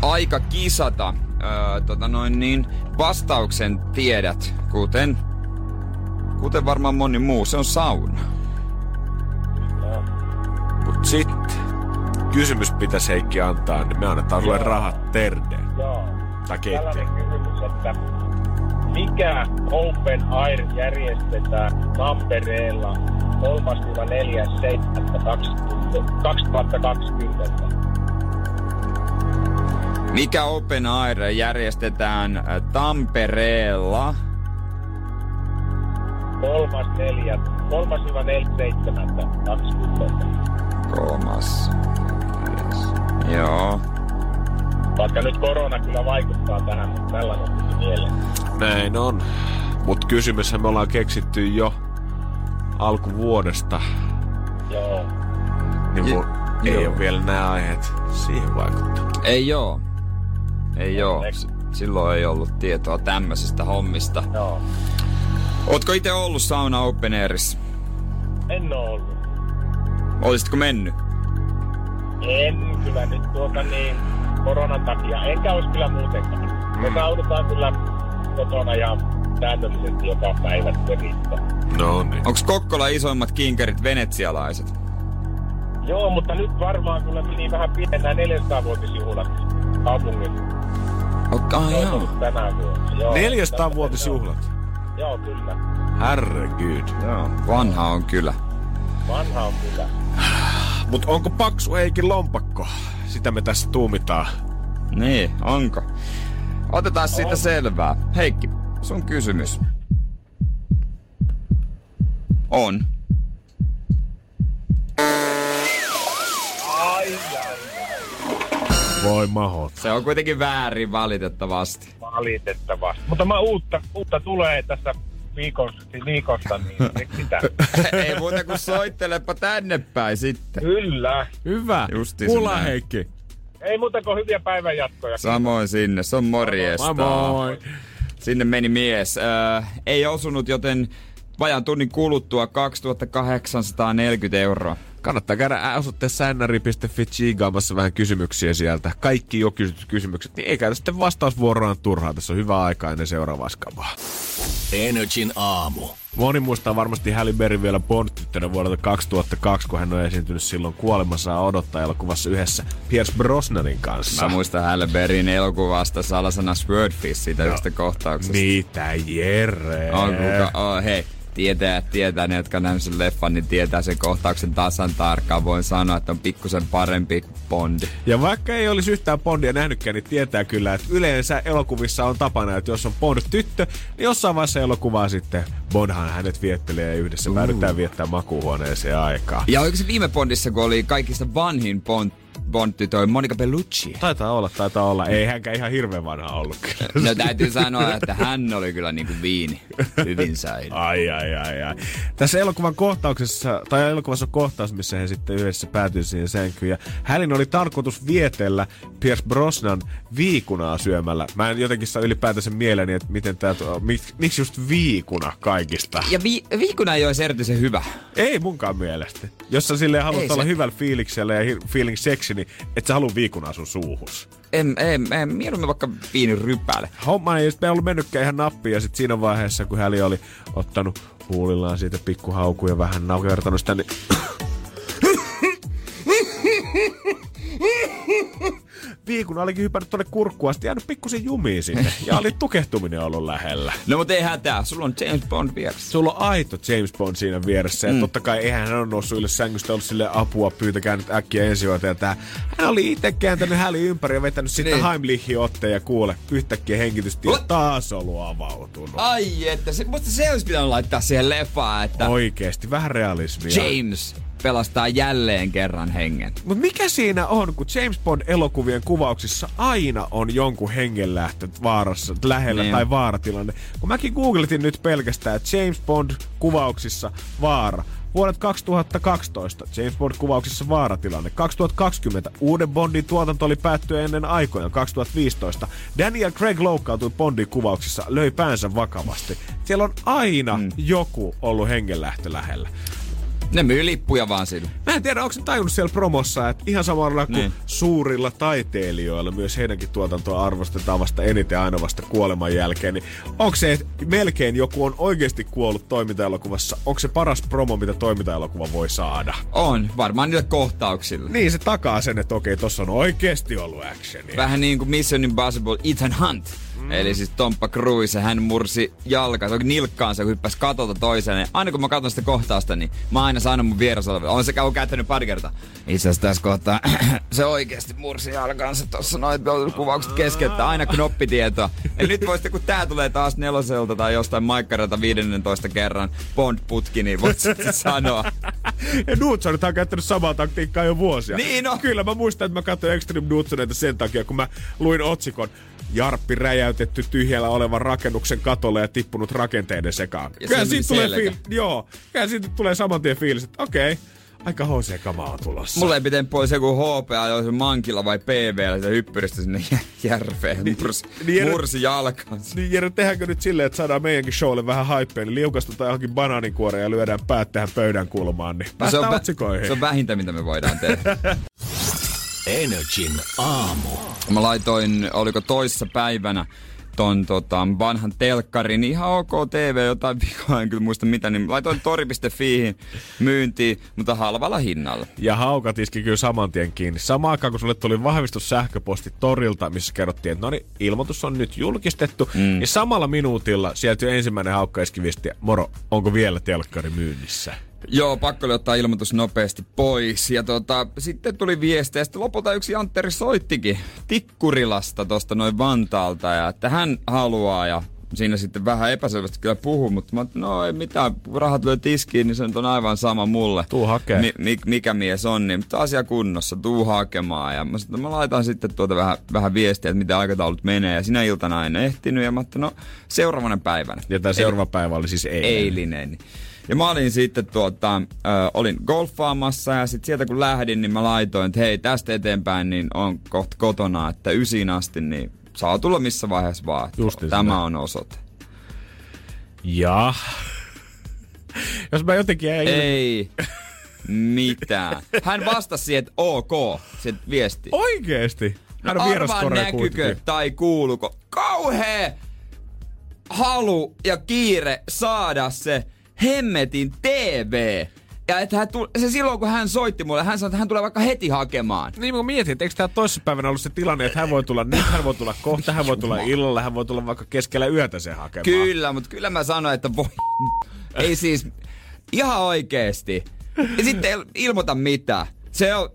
aika kisata. Öö, tota noin niin, vastauksen tiedät, kuten, kuten varmaan moni muu, se on sauna. Mut sitten, kysymys pitäisi Heikki antaa, niin me annetaan sulle rahat terdeen. Joo. Tai keittiö. kysymys, että mikä Open Air järjestetään Tampereella 3.4.7.2020? Mikä Open Air järjestetään Tampereella? 3.4.7.2020. Kolmas. Joo. Vaikka nyt korona kyllä vaikuttaa tähän, mutta tällainen tuli mieleen. Näin on. Mut kysymyshän me ollaan keksitty jo alkuvuodesta. Joo. niin mun J- ei joo. ole vielä nämä aiheet siihen vaikuttanut. Ei joo. Ei joo. S- Silloin ei ollut tietoa tämmöisistä hommista. Joo. Ootko itse ollut sauna open airissa? En oo ollut. Olisitko mennyt? En kyllä nyt tuota niin koronan takia. Enkä olisi kyllä muutenkaan. Me saunutaan kyllä kotona ja säännöllisesti joka päivä verissä. No niin. Onko Kokkola isoimmat kinkerit venetsialaiset? Joo, mutta nyt varmaan kyllä meni vähän pienenä 400-vuotisjuhlat kaupungin. Okei, on joo. ollut tänä vuonna. Joo, 400-vuotisjuhlat. Joo, kyllä. Herregud. Joo, vanha on kyllä. Vanha on kyllä. Mut onko paksu Heikin lompakko? Sitä me tässä tuumitaan. Niin, onko? Otetaan siitä selvää. Heikki, sun kysymys. On. Ai, ai, Voi mahot. Se on kuitenkin väärin valitettavasti. valitettavasti. Mutta mä uutta, uutta tulee tässä viikosta, viikosta niin <laughs> sitä. Ei muuta kuin soittelepa tänne päin sitten. Kyllä. Hyvä. Justi sinne. Heikki. Ei muuta kuin hyviä päivänjatkoja. Samoin sinne, se on morjesta. Moi moi. Sinne meni mies. Öö, ei osunut, joten vajan tunnin kuluttua 2840 euroa. Kannattaa käydä osoitteessa säännäri.fi chigaamassa vähän kysymyksiä sieltä. Kaikki jo kysytyt kysymykset, niin ei käytä sitten vastausvuoroaan turhaa. Tässä on hyvä aika ennen seuraavaa skabaa. Energin aamu. Moni muistaa varmasti Halle Berry vielä Bond-tyttönä vuodelta 2002, kun hän on esiintynyt silloin kuolemansa odottaa elokuvassa yhdessä Pierce Brosnanin kanssa. Mä muistan Halle Berryn elokuvasta salasana Swordfish siitä yhdestä kohtauksesta. Mitä Jere? On, kuka, oh, hei, tietää, tietää ne, jotka on nähnyt sen leffan, niin tietää sen kohtauksen tasan tarkkaan. Voin sanoa, että on pikkusen parempi Bondi. Ja vaikka ei olisi yhtään Bondia nähnytkään, niin tietää kyllä, että yleensä elokuvissa on tapana, että jos on Bond-tyttö, niin jossain vaiheessa elokuvaa sitten Bondhan hänet viettelee ja yhdessä uh. päädytään viettää makuuhuoneeseen aikaa. Ja oliko se viime Bondissa, kun oli kaikista vanhin Bond, Bond-tytö, Monica Bellucci? Taitaa olla, taitaa olla. Ei hänkään ihan hirveän vanha ollut kyllä. No täytyy sanoa, että hän oli kyllä niinku viini. Hyvin säily. Ai, ai, ai, ai. Tässä elokuvan kohtauksessa, tai elokuvassa on kohtaus, missä he sitten yhdessä päätyy siihen sänkyyn. Ja hälin oli tarkoitus vietellä Pierce Brosnan viikunaa syömällä. Mä en jotenkin saa ylipäätänsä mieleeni, että miten tää, mik, miksi just viikuna kaikista. Ja vi- viikuna ei olisi erityisen hyvä. Ei munkaan mielestä. Jos sä silleen haluat Ei olla se- hyvällä fiiliksellä ja feeling seksi, niin et sä halua viikunaa sun suuhus. En, en, en mieluummin vaikka viinin rypäle. Homma ei sitten ollut mennytkään ihan nappiin ja sitten siinä vaiheessa, kun Häli oli ottanut huulillaan siitä pikkuhaukuja ja vähän naukertanut sitä, niin... Viikuna olikin hypännyt tonne kurkkuun asti, jäänyt pikkusen jumiin sinne. <laughs> Ja oli tukehtuminen ollut lähellä. No mutta ei hätää, sulla on James Bond vieressä. Sulla on aito James Bond siinä vieressä. Ja totta kai eihän hän ole noussut ylös sängystä, ollut sille apua, pyytäkää nyt äkkiä ensihoitaja. Tää. Hän oli itse kääntänyt häli ympäri ja vetänyt sitten Niin. Heimlichin otteen ja kuule, yhtäkkiä hengitystie What? taas ollut avautunut. Ai että, se, mutta se olisi pitänyt laittaa siihen leffaan, että Oikeesti, vähän realismia. James pelastaa jälleen kerran hengen. Mutta mikä siinä on, kun James Bond-elokuvien kuvauksissa aina on jonkun hengenlähtö vaarassa, lähellä Niin. tai vaaratilanne. Kun mäkin googletin nyt pelkästään, että James Bond-kuvauksissa vaara. Vuodet 2012 James Bond-kuvauksissa vaaratilanne. 2020 uuden Bondin tuotanto oli päättyä ennen aikojaan. 2015 Daniel Craig loukkaantui Bondin kuvauksissa, löi päänsä vakavasti. Siellä on aina mm. joku ollut hengenlähtö lähellä. Ne myy lippuja vaan sille. Mä en tiedä, onko se tajunnut siellä promossa, että ihan samalla kuin Niin. suurilla taiteilijoilla, myös heidänkin tuotantoa arvostetaan vasta eniten aina vasta kuoleman jälkeen, niin onko se, että melkein joku on oikeasti kuollut toimintaelokuvassa, onko se paras promo, mitä toimintaelokuva voi saada? On, varmaan niillä kohtauksilla. Niin, se takaa sen, että okei, tossa on oikeasti ollut actionia. Vähän niin kuin Mission Impossible Ethan Hunt. Mm. Eli siis Tomppa Cruise, hän mursi jalkansa, nilkkaansa, kun hyppäsi katolta toiseen. Ja aina kun mä katson sitä kohtausta, niin mä aina sanon mun vieressä oleville. Olen se käy käyttänyt pari kertaa. Itse asiassa tässä kohtaa <clears throat> se oikeasti mursi jalkansa tuossa noin kuvaukset kesken, että aina knoppitietoa. Eli nyt voisitte, kun tää tulee taas neloselta tai jostain maikkaralta 15 kerran Bond-putki, niin voit sitten <laughs> sanoa. Ja Nutsonit on käyttänyt samaa taktiikkaa jo vuosia. Niin on. Kyllä mä muistan, että mä katsoin Extreme Nutsoneita sen takia, kun mä luin otsikon Jarppi räjäytetty tyhjällä olevan rakennuksen katolle ja tippunut rakenteiden sekaan. Ja Kyllä siitä tulee fiil- joo, kyllä siitä tulee saman tien fiilis, että okei, Aika HC-kamaa on tulossa. Mulla ei miten pois joku HPA, jos mankilla vai PV, se hyppyristä sinne jä- järveen. Niin- Mursi, niin Jere- mursi jalkansa. Niin Jere, tehdäänkö nyt silleen, että saadaan meidänkin showlle vähän hypeä, niin liukastutaan johonkin banaanikuoreen ja lyödään päät tähän pöydän kulmaan, niin No se, on, vä- otsikoihin. se on vähintä, mitä me voidaan tehdä. <laughs> Energin aamu. Mä laitoin, oliko toissa päivänä, ton tota, vanhan telkkarin, niin ihan ok TV, jotain vikaa, en kyllä muista mitä, niin laitoin tori.fiihin myyntiin, mutta halvalla hinnalla. Ja haukat iski kyllä saman tien kiinni. Samaan aikaan, kun sulle tuli vahvistus sähköposti torilta, missä kerrottiin, että no niin, ilmoitus on nyt julkistettu. Mm. Niin samalla minuutilla sieltä ensimmäinen haukka iski viesti, moro, onko vielä telkkari myynnissä? Joo, pakko oli ottaa ilmoitus nopeasti pois. Ja tota, sitten tuli viesti ja sitten lopulta yksi Antteri soittikin Tikkurilasta tuosta noin Vantaalta ja että hän haluaa ja siinä sitten vähän epäselvästi kyllä puhuu, mutta mä no ei mitään, rahat lyö tiskiin, niin se nyt on aivan sama mulle. Tuu hakee. Mi- mi- mikä mies on, niin mutta asia kunnossa, tuu hakemaan. Ja mä, sitten, mä laitan sitten tuota vähän, vähän viestiä, että mitä aikataulut menee. Ja sinä iltana en ehtinyt ja mä ajattelin, no seuraavana päivänä. Ja tämä seuraava päivä oli siis eilen. Eilinen. Ja mä olin sitten tuota, ö, olin golfaamassa ja sitten sieltä kun lähdin, niin mä laitoin, että hei tästä eteenpäin niin on kohta kotona, että ysiin asti, niin saa tulla missä vaiheessa vaan. Justiin Tämä sitä. on osoite. Ja... Jos mä jotenkin jäin... Ei mitään. Hän vastasi siihen, että ok, se viesti. Oikeesti? Hän on No arvaa näkykö tai kuuluko. Kauhea halu ja kiire saada se hemmetin TV. Ja että hän tuli, se silloin kun hän soitti mulle, hän sanoi, että hän tulee vaikka heti hakemaan. Niin mä mietin, että eikö tää toissapäivänä ollut se tilanne, että hän voi tulla nyt, hän voi tulla kohta, hän voi tulla illalla, hän voi tulla vaikka keskellä yötä sen hakemaan. Kyllä, mutta kyllä mä sanoin, että voi. <laughs> Ei siis, ihan oikeesti. Ja sitten ei ilmoita mitään. Se on,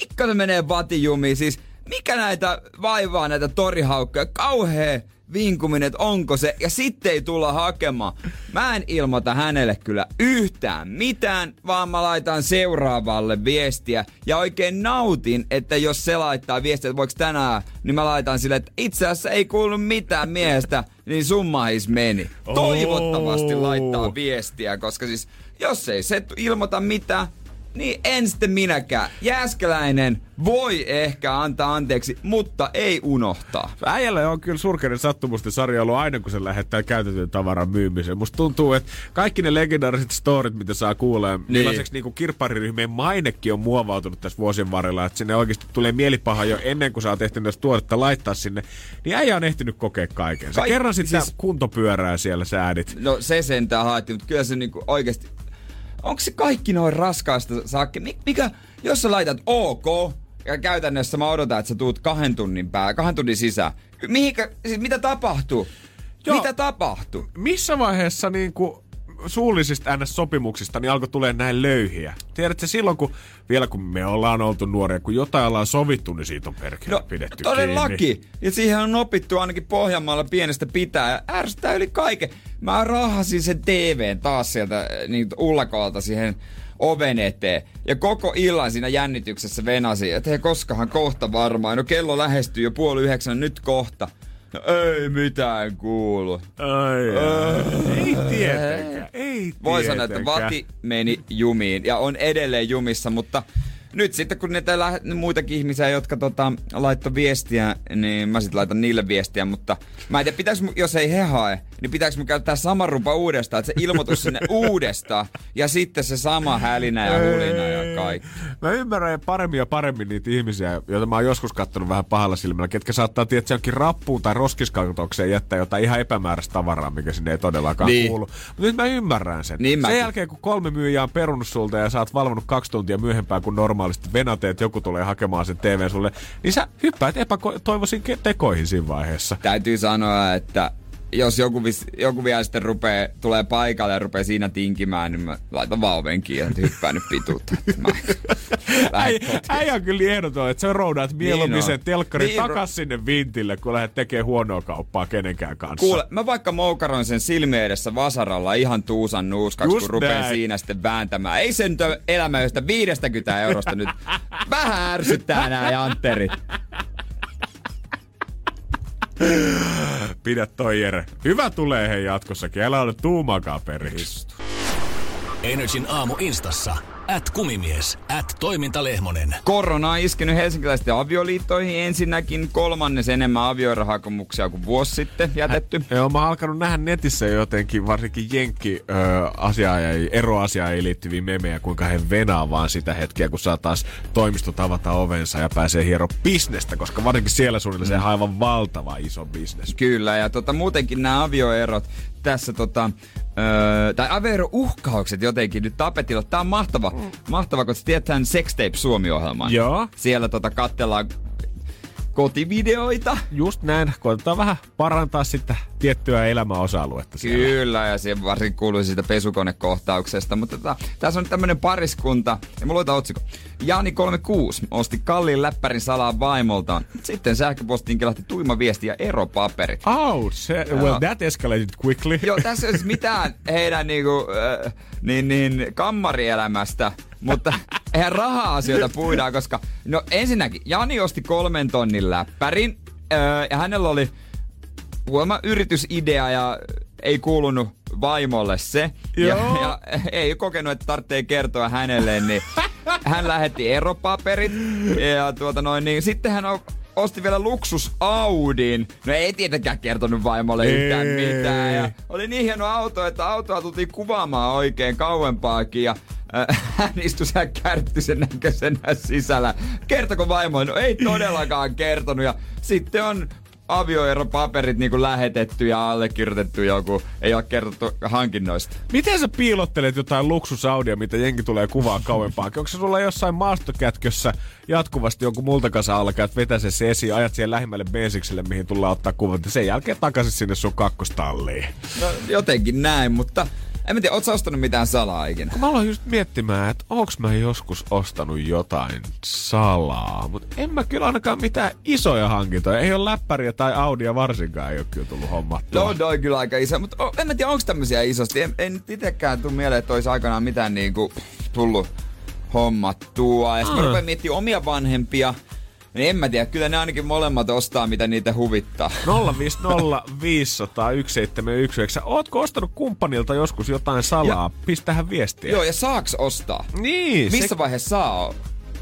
mikä se menee vatijumiin, siis mikä näitä vaivaa näitä torihaukkoja, kauhea vinkuminen, että onko se, ja sitten ei tulla hakemaan. Mä en ilmoita hänelle kyllä yhtään mitään, vaan mä laitan seuraavalle viestiä, ja oikein nautin, että jos se laittaa viestiä, että voiko tänään, niin mä laitan sille, että itse asiassa ei kuulu mitään miestä, niin summahis meni. Toivottavasti laittaa viestiä, koska siis jos ei se ilmoita mitään, niin en sitten minäkään. Jääskeläinen voi ehkä antaa anteeksi, mutta ei unohtaa. Äijällä on kyllä surkeinen sattumusten sarja ollut aina, kun se lähettää käytetyn tavaran myymiseen. Musta tuntuu, että kaikki ne legendaariset storit, mitä saa kuulee, niin. millaiseksi niin kirppariryhmien mainekin on muovautunut tässä vuosien varrella, että sinne oikeasti tulee mielipaha jo ennen kuin sä oot ehtinyt tuotetta laittaa sinne, niin äijä on ehtinyt kokea kaiken. Sä Kaik- kerran sitä siis- kuntopyörää siellä säädit. No se sentään haettiin, mutta kyllä se niinku oikeasti... Onko se kaikki noin raskaasta saakka? Mi- Mikä, jos sä laitat OK, ja käytännössä mä odotan, että sä tuut kahden tunnin pää, kahden tunnin sisään. Mihinkä, siis mitä tapahtuu? Joo. Mitä tapahtuu? Missä vaiheessa niin kuin suullisista NS-sopimuksista niin alkoi tulee näin löyhiä? Tiedätkö silloin, kun vielä kun me ollaan oltu nuoria, kun jotain ollaan sovittu, niin siitä on perkele No pidetty todellakin. kiinni. Ja siihen on opittu ainakin Pohjanmaalla pienestä pitää. Ja ärsyttää yli kaiken. Mä rahasin sen TVn taas sieltä eh, niin ullakolta siihen oven eteen. Ja koko illan siinä jännityksessä venasin, että hei koskahan kohta varmaan. No kello lähestyy jo puoli yhdeksän, nyt kohta. Ei mitään kuulu. Ai, ai. ei tietenkään, ei Voi sanoa, että tietenkään. vati meni jumiin ja on edelleen jumissa, mutta nyt sitten kun niitä lä- muitakin ihmisiä, jotka tota, laittoi viestiä, niin mä sitten laitan niille viestiä, mutta mä en tiedä, mu- jos ei he hae, niin pitääkö mun käyttää sama rupa uudestaan, että se ilmoitus sinne <laughs> uudestaan ja sitten se sama hälinä ja hulina ja kaikki. Mä ymmärrän paremmin ja paremmin niitä ihmisiä, joita mä oon joskus kattonut vähän pahalla silmällä, ketkä saattaa tietää jonkin rappuun tai roskiskautokseen jättää jotain ihan epämääräistä tavaraa, mikä sinne ei todellakaan Niin. kuulu. Mutta nyt mä ymmärrän sen. Niin sen mäkin. jälkeen, kun kolme myyjää on perunut sulta ja sä oot valvonut kaksi tuntia myöhempään kuin normaalisti venateet, joku tulee hakemaan sen TV sulle, niin sä hyppäät epätoivoisiin tekoihin siinä vaiheessa. Täytyy sanoa, että jos joku, vis, joku vielä sitten rupee, tulee paikalle ja rupeaa siinä tinkimään, niin mä laitan vaan oven kiinni, että hyppää nyt pituutta. <laughs> Äijä on kyllä ehdoton, että sä roudaat mieluummin Niin sen telkkarin Niin, takas sinne vintille, kun lähdet tekemään huonoa kauppaa kenenkään kanssa. Kuule, mä vaikka moukaroin sen silmien edessä vasaralla ihan tuusan nuuskaksi, Just kun rupean siinä sitten vääntämään. Ei sen elämä josta 50 eurosta nyt vähän ärsyttää nämä jantterit. <laughs> Pidä toi Jere. Hyvä tulee hei jatkossakin. Älä ole tuumakaa periksi. Energin aamu instassa. At kumimies, at toimintalehmonen. Korona on iskenyt helsinkiläisten avioliittoihin ensinnäkin kolmannes enemmän avioerahakemuksia kuin vuosi sitten jätetty. Joo, mä oon alkanut nähdä netissä jotenkin, varsinkin jenkki ö, asiaa ja eroasiaa ei liittyviä memejä, kuinka he venaa vaan sitä hetkeä, kun saa taas toimistot avata ovensa ja pääsee hiero bisnestä, koska varsinkin siellä suunnilleen se on aivan valtava iso bisnes. Kyllä, ja tota, muutenkin nämä avioerot tässä tota, öö, tai avioero-uhkaukset jotenkin nyt tapetilla. Tää on mahtava, mm. mahtava kun sä tiedät tämän Sextape Suomi-ohjelman. Joo. Siellä tota, kattellaan kotivideoita. Just näin, koitetaan vähän parantaa sitten tiettyä elämäosa-aluetta siellä. Kyllä, ja siihen varsin kuului siitä pesukonekohtauksesta. Mutta tota, tässä on tämmönen pariskunta, ja mulla otsikko. Jani 36 osti kalliin läppärin salaa vaimoltaan. Sitten sähköpostiin kelahti tuima viesti ja eropaperit. Oh, se, well that escalated quickly. Joo, tässä ei siis mitään heidän niinku, äh, niin, niin, kammarielämästä, mutta eihän raha-asioita puidaan, koska no ensinnäkin Jani osti kolmen tonnin läppärin äh, ja hänellä oli kuulemma yritysidea ja ei kuulunut vaimolle se. Ja, ja, ei kokenut, että tarvitsee kertoa hänelle, niin hän lähetti eropaperit. Ja tuota noin, niin sitten hän on osti vielä luksus Audin. No ei tietenkään kertonut vaimolle ei. yhtään mitään. Ja oli niin hieno auto, että autoa tultiin kuvaamaan oikein kauempaakin. Ja äh, hän istui siellä kärttisen näköisenä sisällä. Kertoko vaimoille? No ei todellakaan kertonut. Ja sitten on avioeropaperit niinku lähetetty ja allekirjoitettu joku, ei ole kerrottu hankinnoista. Miten sä piilottelet jotain luksusaudia, mitä jenki tulee kuvaa kauempaa? Onko se sulla jossain maastokätkössä jatkuvasti jonkun multakasa alla, käyt vetää se esiin, ajat siihen lähimmälle bensikselle, mihin tullaan ottaa kuvat, ja sen jälkeen takaisin sinne sun kakkostalliin? No jotenkin näin, mutta en mä tiedä, oot sä ostanut mitään salaa ikinä? Mä aloin just miettimään, että onks mä joskus ostanut jotain salaa, mutta en mä kyllä ainakaan mitään isoja hankintoja. Ei ole läppäriä tai Audia varsinkaan ei ole kyllä tullut hommattua. No, toi kyllä aika iso, mutta en mä tiedä, onko tämmöisiä isosti. En, en itekään tuu mieleen, että olisi aikanaan mitään niinku tullut hommattua. Ja sitten mä rupean miettimään omia vanhempia, niin en mä tiedä, kyllä ne ainakin molemmat ostaa, mitä niitä huvittaa. 050 500 1719. Ootko ostanut kumppanilta joskus jotain salaa? Ja, Pistähän viestiä. Joo, ja saaks ostaa? Niin. Missä se... vaiheessa saa?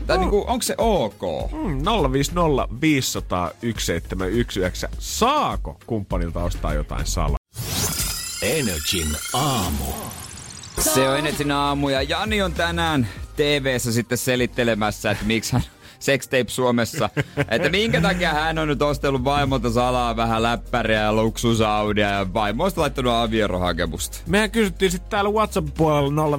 Tai no. niinku, onko se ok? Mm, 050 500 1719. Saako kumppanilta ostaa jotain salaa? Energin aamu. Se on Energin aamu ja Jani on tänään TV-ssä sitten selittelemässä, että miksi hän sextape Suomessa. <laughs> että minkä takia hän on nyt ostellut vaimolta salaa vähän läppäriä ja luksusaudia ja vaimoista laittanut avierohakemusta. Mehän kysyttiin sitten täällä WhatsApp-puolella 050501719,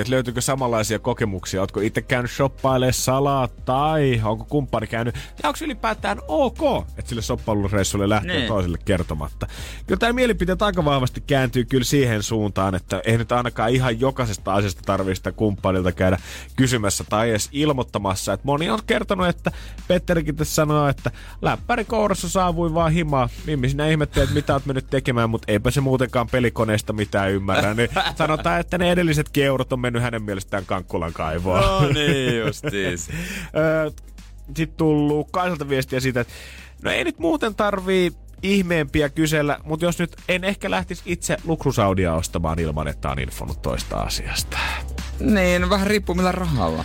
että löytyykö samanlaisia kokemuksia. Ootko itse käynyt shoppailemaan salaa tai onko kumppani käynyt? Ja onko ylipäätään ok, että sille shoppailureissulle lähtee niin. toiselle kertomatta? Kyllä tämä mielipiteet aika vahvasti kääntyy kyllä siihen suuntaan, että ei nyt ainakaan ihan jokaisesta asiasta tarvitse kumppanilta käydä kysymässä tai edes ilmoittamassa. Et moni on kertonut, että Petterikin tässä sanoo, että läppäri kourassa saavui vaan himaa. Mimmi sinä ihmettelee, että mitä oot mennyt tekemään, mutta eipä se muutenkaan pelikoneesta mitään ymmärrä. Niin sanotaan, että ne edelliset keurot on mennyt hänen mielestään Kankkulan kaivoon. No niin, justiis. <laughs> Sitten tullut Kaisalta viestiä siitä, että no ei nyt muuten tarvii ihmeempiä kysellä, mutta jos nyt en ehkä lähtisi itse luksusaudia ostamaan ilman, että on infonut toista asiasta. Niin, vähän riippuu millä rahalla.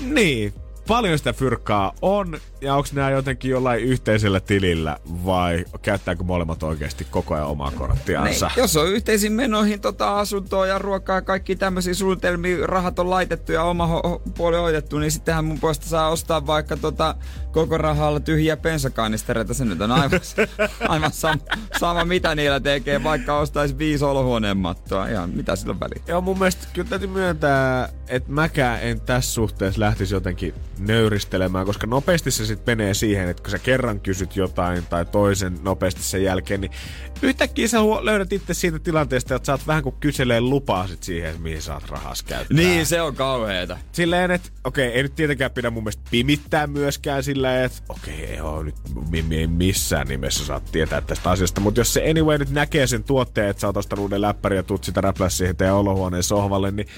Niin, paljon sitä fyrkkaa on, ja onko nämä jotenkin jollain yhteisellä tilillä, vai käyttääkö molemmat oikeasti koko ajan omaa korttiansa? Niin, jos on yhteisiin menoihin tota asuntoa ja ruokaa ja kaikki tämmöisiä suunnitelmia, rahat on laitettu ja oma ho- puoli hoidettu, niin sittenhän mun puolesta saa ostaa vaikka tota koko rahalla tyhjiä pensakanistereita. Se nyt on aivan, <laughs> aivan sama, sama, mitä niillä tekee, vaikka ostaisi viisi olohuoneen mattoa. Ihan mitä sillä on väliä. Joo, mun mielestä kyllä täytyy myöntää, että mäkään en tässä suhteessa lähtisi jotenkin nöyristelemään, koska nopeasti se sitten menee siihen, että kun sä kerran kysyt jotain tai toisen nopeasti sen jälkeen, niin yhtäkkiä sä löydät itse siitä tilanteesta, että saat vähän kuin kyselee lupaa sit siihen, mihin saat rahas käyttää. Niin, se on kauheeta. Silleen, että okei, okay, ei nyt tietenkään pidä mun mielestä pimittää myöskään sillä, että okei, okay, joo, nyt Mimmi ei missään nimessä saat tietää tästä asiasta, mutta jos se anyway nyt näkee sen tuotteen, että sä oot ostanut uuden läppäri ja tuut sitä räpläs siihen teidän olohuoneen sohvalle, niin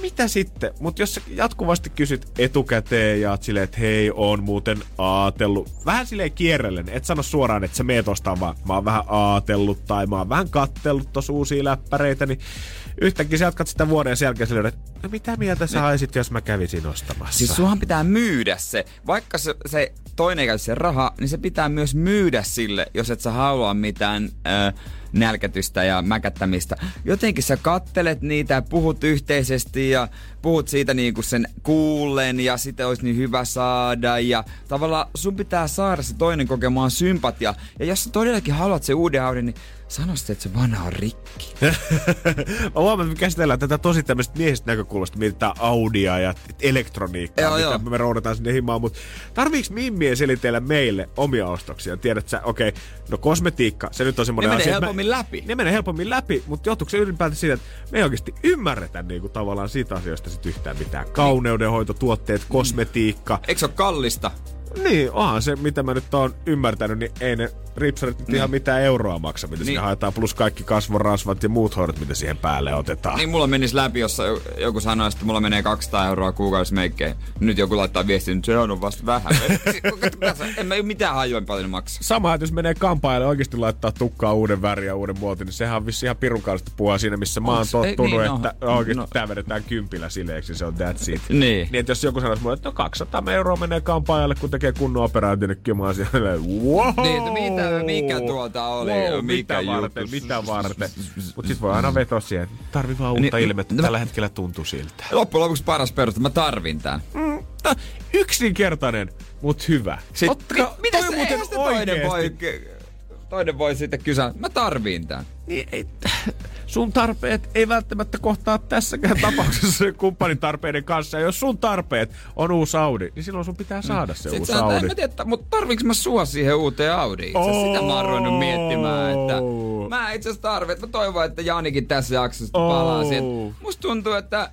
mitä sitten? Mutta jos jatkuvasti kysyt etukäteen ja oot silleen, että hei, on muuten aatellut. Vähän silleen kierrellen, et sano suoraan, että sä meet ostaa vaan, mä oon vähän aatellut tai mä oon vähän kattellut tos uusia läppäreitä, niin yhtäkkiä sä jatkat sitä vuoden jälkeen silleen, että no mitä mieltä sä haisit, jos mä kävisin ostamassa? Siis suhan pitää myydä se. Vaikka se, se toinen käytä se raha, niin se pitää myös myydä sille, jos et sä halua mitään ö, nälkätystä ja mäkättämistä. Jotenkin sä kattelet niitä ja puhut yhteisesti ja puhut siitä niin kuin sen kuullen ja sitä olisi niin hyvä saada. Ja tavallaan sun pitää saada se toinen kokemaan sympatia. Ja jos sä todellakin haluat se uuden Audi, niin sano sitten, että se vanha on rikki. <laughs> Mä huomaan, että me käsitellään tätä tosi tämmöistä miehestä näkökulmasta, mietitään Audia ja elektroniikkaa, Joo, mitä joo. me roudataan sinne himaan, mutta tarviiks Mimmien selitellä meille omia ostoksia? Tiedät sä, okei, okay, no kosmetiikka, se nyt on semmoinen Ne menee asia. helpommin läpi. Ne menee helpommin läpi, mutta johtuuko se ylipäätään siitä, että me ei oikeasti ymmärretä niinku tavallaan siitä asioista sit yhtään mitään. Kauneudenhoitotuotteet, kosmetiikka. Eikö se ole kallista? Niin, onhan se, mitä mä nyt oon ymmärtänyt, niin ei ne ripsarit nyt ihan mitään euroa maksa, mitä niin. Niin. sinne haetaan, plus kaikki kasvorasvat ja muut hoidot, mitä siihen päälle otetaan. Niin mulla menisi läpi, jos joku sanoi, että mulla menee 200 euroa kuukaudessa meikkeen. Nyt joku laittaa viestin, että se on vasta vähän. en <laughs> mä mitään hajua paljon maksaa. Sama, että jos menee kampaajalle oikeasti laittaa tukkaa uuden väriä, uuden muotin, niin sehän on vissi ihan pirun kaunista puhua siinä, missä mä oon ei, tottunut, niin, no. että oikeasti No. tää vedetään kympillä sileeksi, se on that's it. Niin. Niin, että jos joku sanoisi mulle, että no 200 euroa menee kampaajalle, kun tekee kunnon operaatio, niin kyllä mä oon siellä, wow! Niin, että mitä- mikä tuota oli, Wow, mikä mitä varten, juttu? mitä varten. Mut sit voi aina vetoa siihen, että tarvii vaan uutta Niin, ilmettä. no- Tällä hetkellä tuntuu siltä. Loppujen lopuksi paras peruste, mä tarvin tän. Tää yksinkertainen, mut hyvä. Sit, Ottakaa- mi, mitä toi se, muuten toinen voi, toinen voi sitten kysyä, mä tarviin tän. Niin, ei, sun tarpeet ei välttämättä kohtaa tässäkään <laughs> tapauksessa kumppanin tarpeiden kanssa. Ja jos sun tarpeet on uusi Audi, niin silloin sun pitää saada se Sitten uusi en Audi. tiedä, mutta tarviinko mä sua siihen uuteen Audiin? Itse asiassa Sitä mä oon ruvennut miettimään, että Oh. mä itse asiassa tarvitsen, mä toivon, että Janikin tässä jaksossa Oh. palaa siihen. Musta tuntuu, että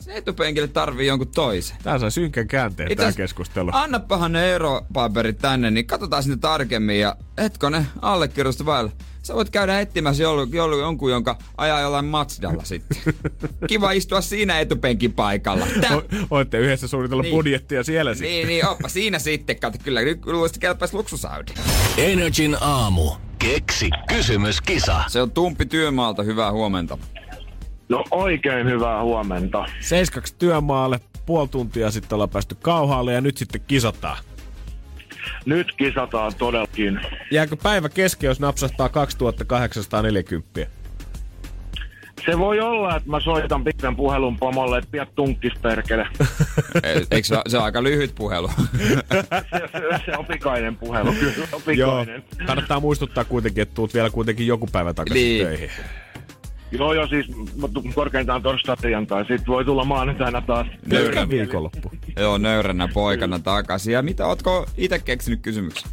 se etupenkille tarvii jonkun toisen. Tää sai synkän käänteen Itse tää keskustelu. Annapahan ne eropaperit tänne, niin katsotaan sinne tarkemmin ja hetkonen allekirjoitusta vailla. Sä voit käydä etsimässä jollu, jollu, jonkun, jonka ajaa jollain Mazdalla sitten. <laughs> Kiva istua siinä etupenkin paikalla. Tää, O- Ootte yhdessä suunnitella Niin. budjettia siellä sitten. niin, niin, oppa siinä sitten. Kato, kyllä nyt luulisit kelpaisi luksusaudi. Energin aamu. Keksi kysymyskisa. Se on Tumppi Työmaalta, hyvää huomenta. No oikein hyvää huomenta. Seiskaksi työmaalle, puoli tuntia sitten ollaan päästy kauhaalle ja nyt sitten kisataan. Nyt kisataan todellakin. Jääkö päivä kesken, jos napsahtaa 2840? Se voi olla, että mä soitan pitkän puhelun pomolle, että piät tunkkis perkele. <laughs> Eikö se, se on aika lyhyt puhelu? <laughs> se, se, se on pikainen puhelu, kyllä on Joo, pikainen. kannattaa muistuttaa kuitenkin, että tuut vielä kuitenkin joku päivä takaisin Niin. töihin. Joo, joo, siis korkeintaan torstai tientai. Sitten voi tulla maanantaina taas. Nöyrä viikonloppu. Joo, nöyränä poikana takaisin. Ja mitä, ootko itse keksinyt kysymyksen?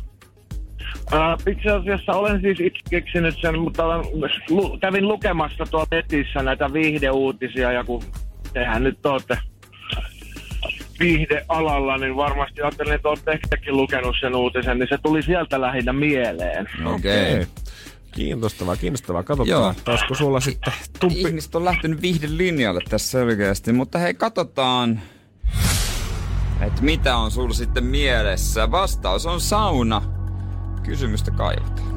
Ää, itse asiassa olen siis itse keksinyt sen, mutta olen, lu, kävin lukemassa tuolla netissä näitä viihdeuutisia ja kun tehän nyt olette viihdealalla, niin varmasti ajattelin, että olette ehkäkin lukenut sen uutisen, niin se tuli sieltä lähinnä mieleen. Okei. Okay. Kiinnostavaa, kiinnostavaa. Katsotaan, Joo. Olisiko sulla sitten tumppi... Ihmiset on lähtenyt viihden linjalle tässä selkeästi, mutta hei, katsotaan, että mitä on sulla sitten mielessä. Vastaus on sauna. Kysymystä kaivataan.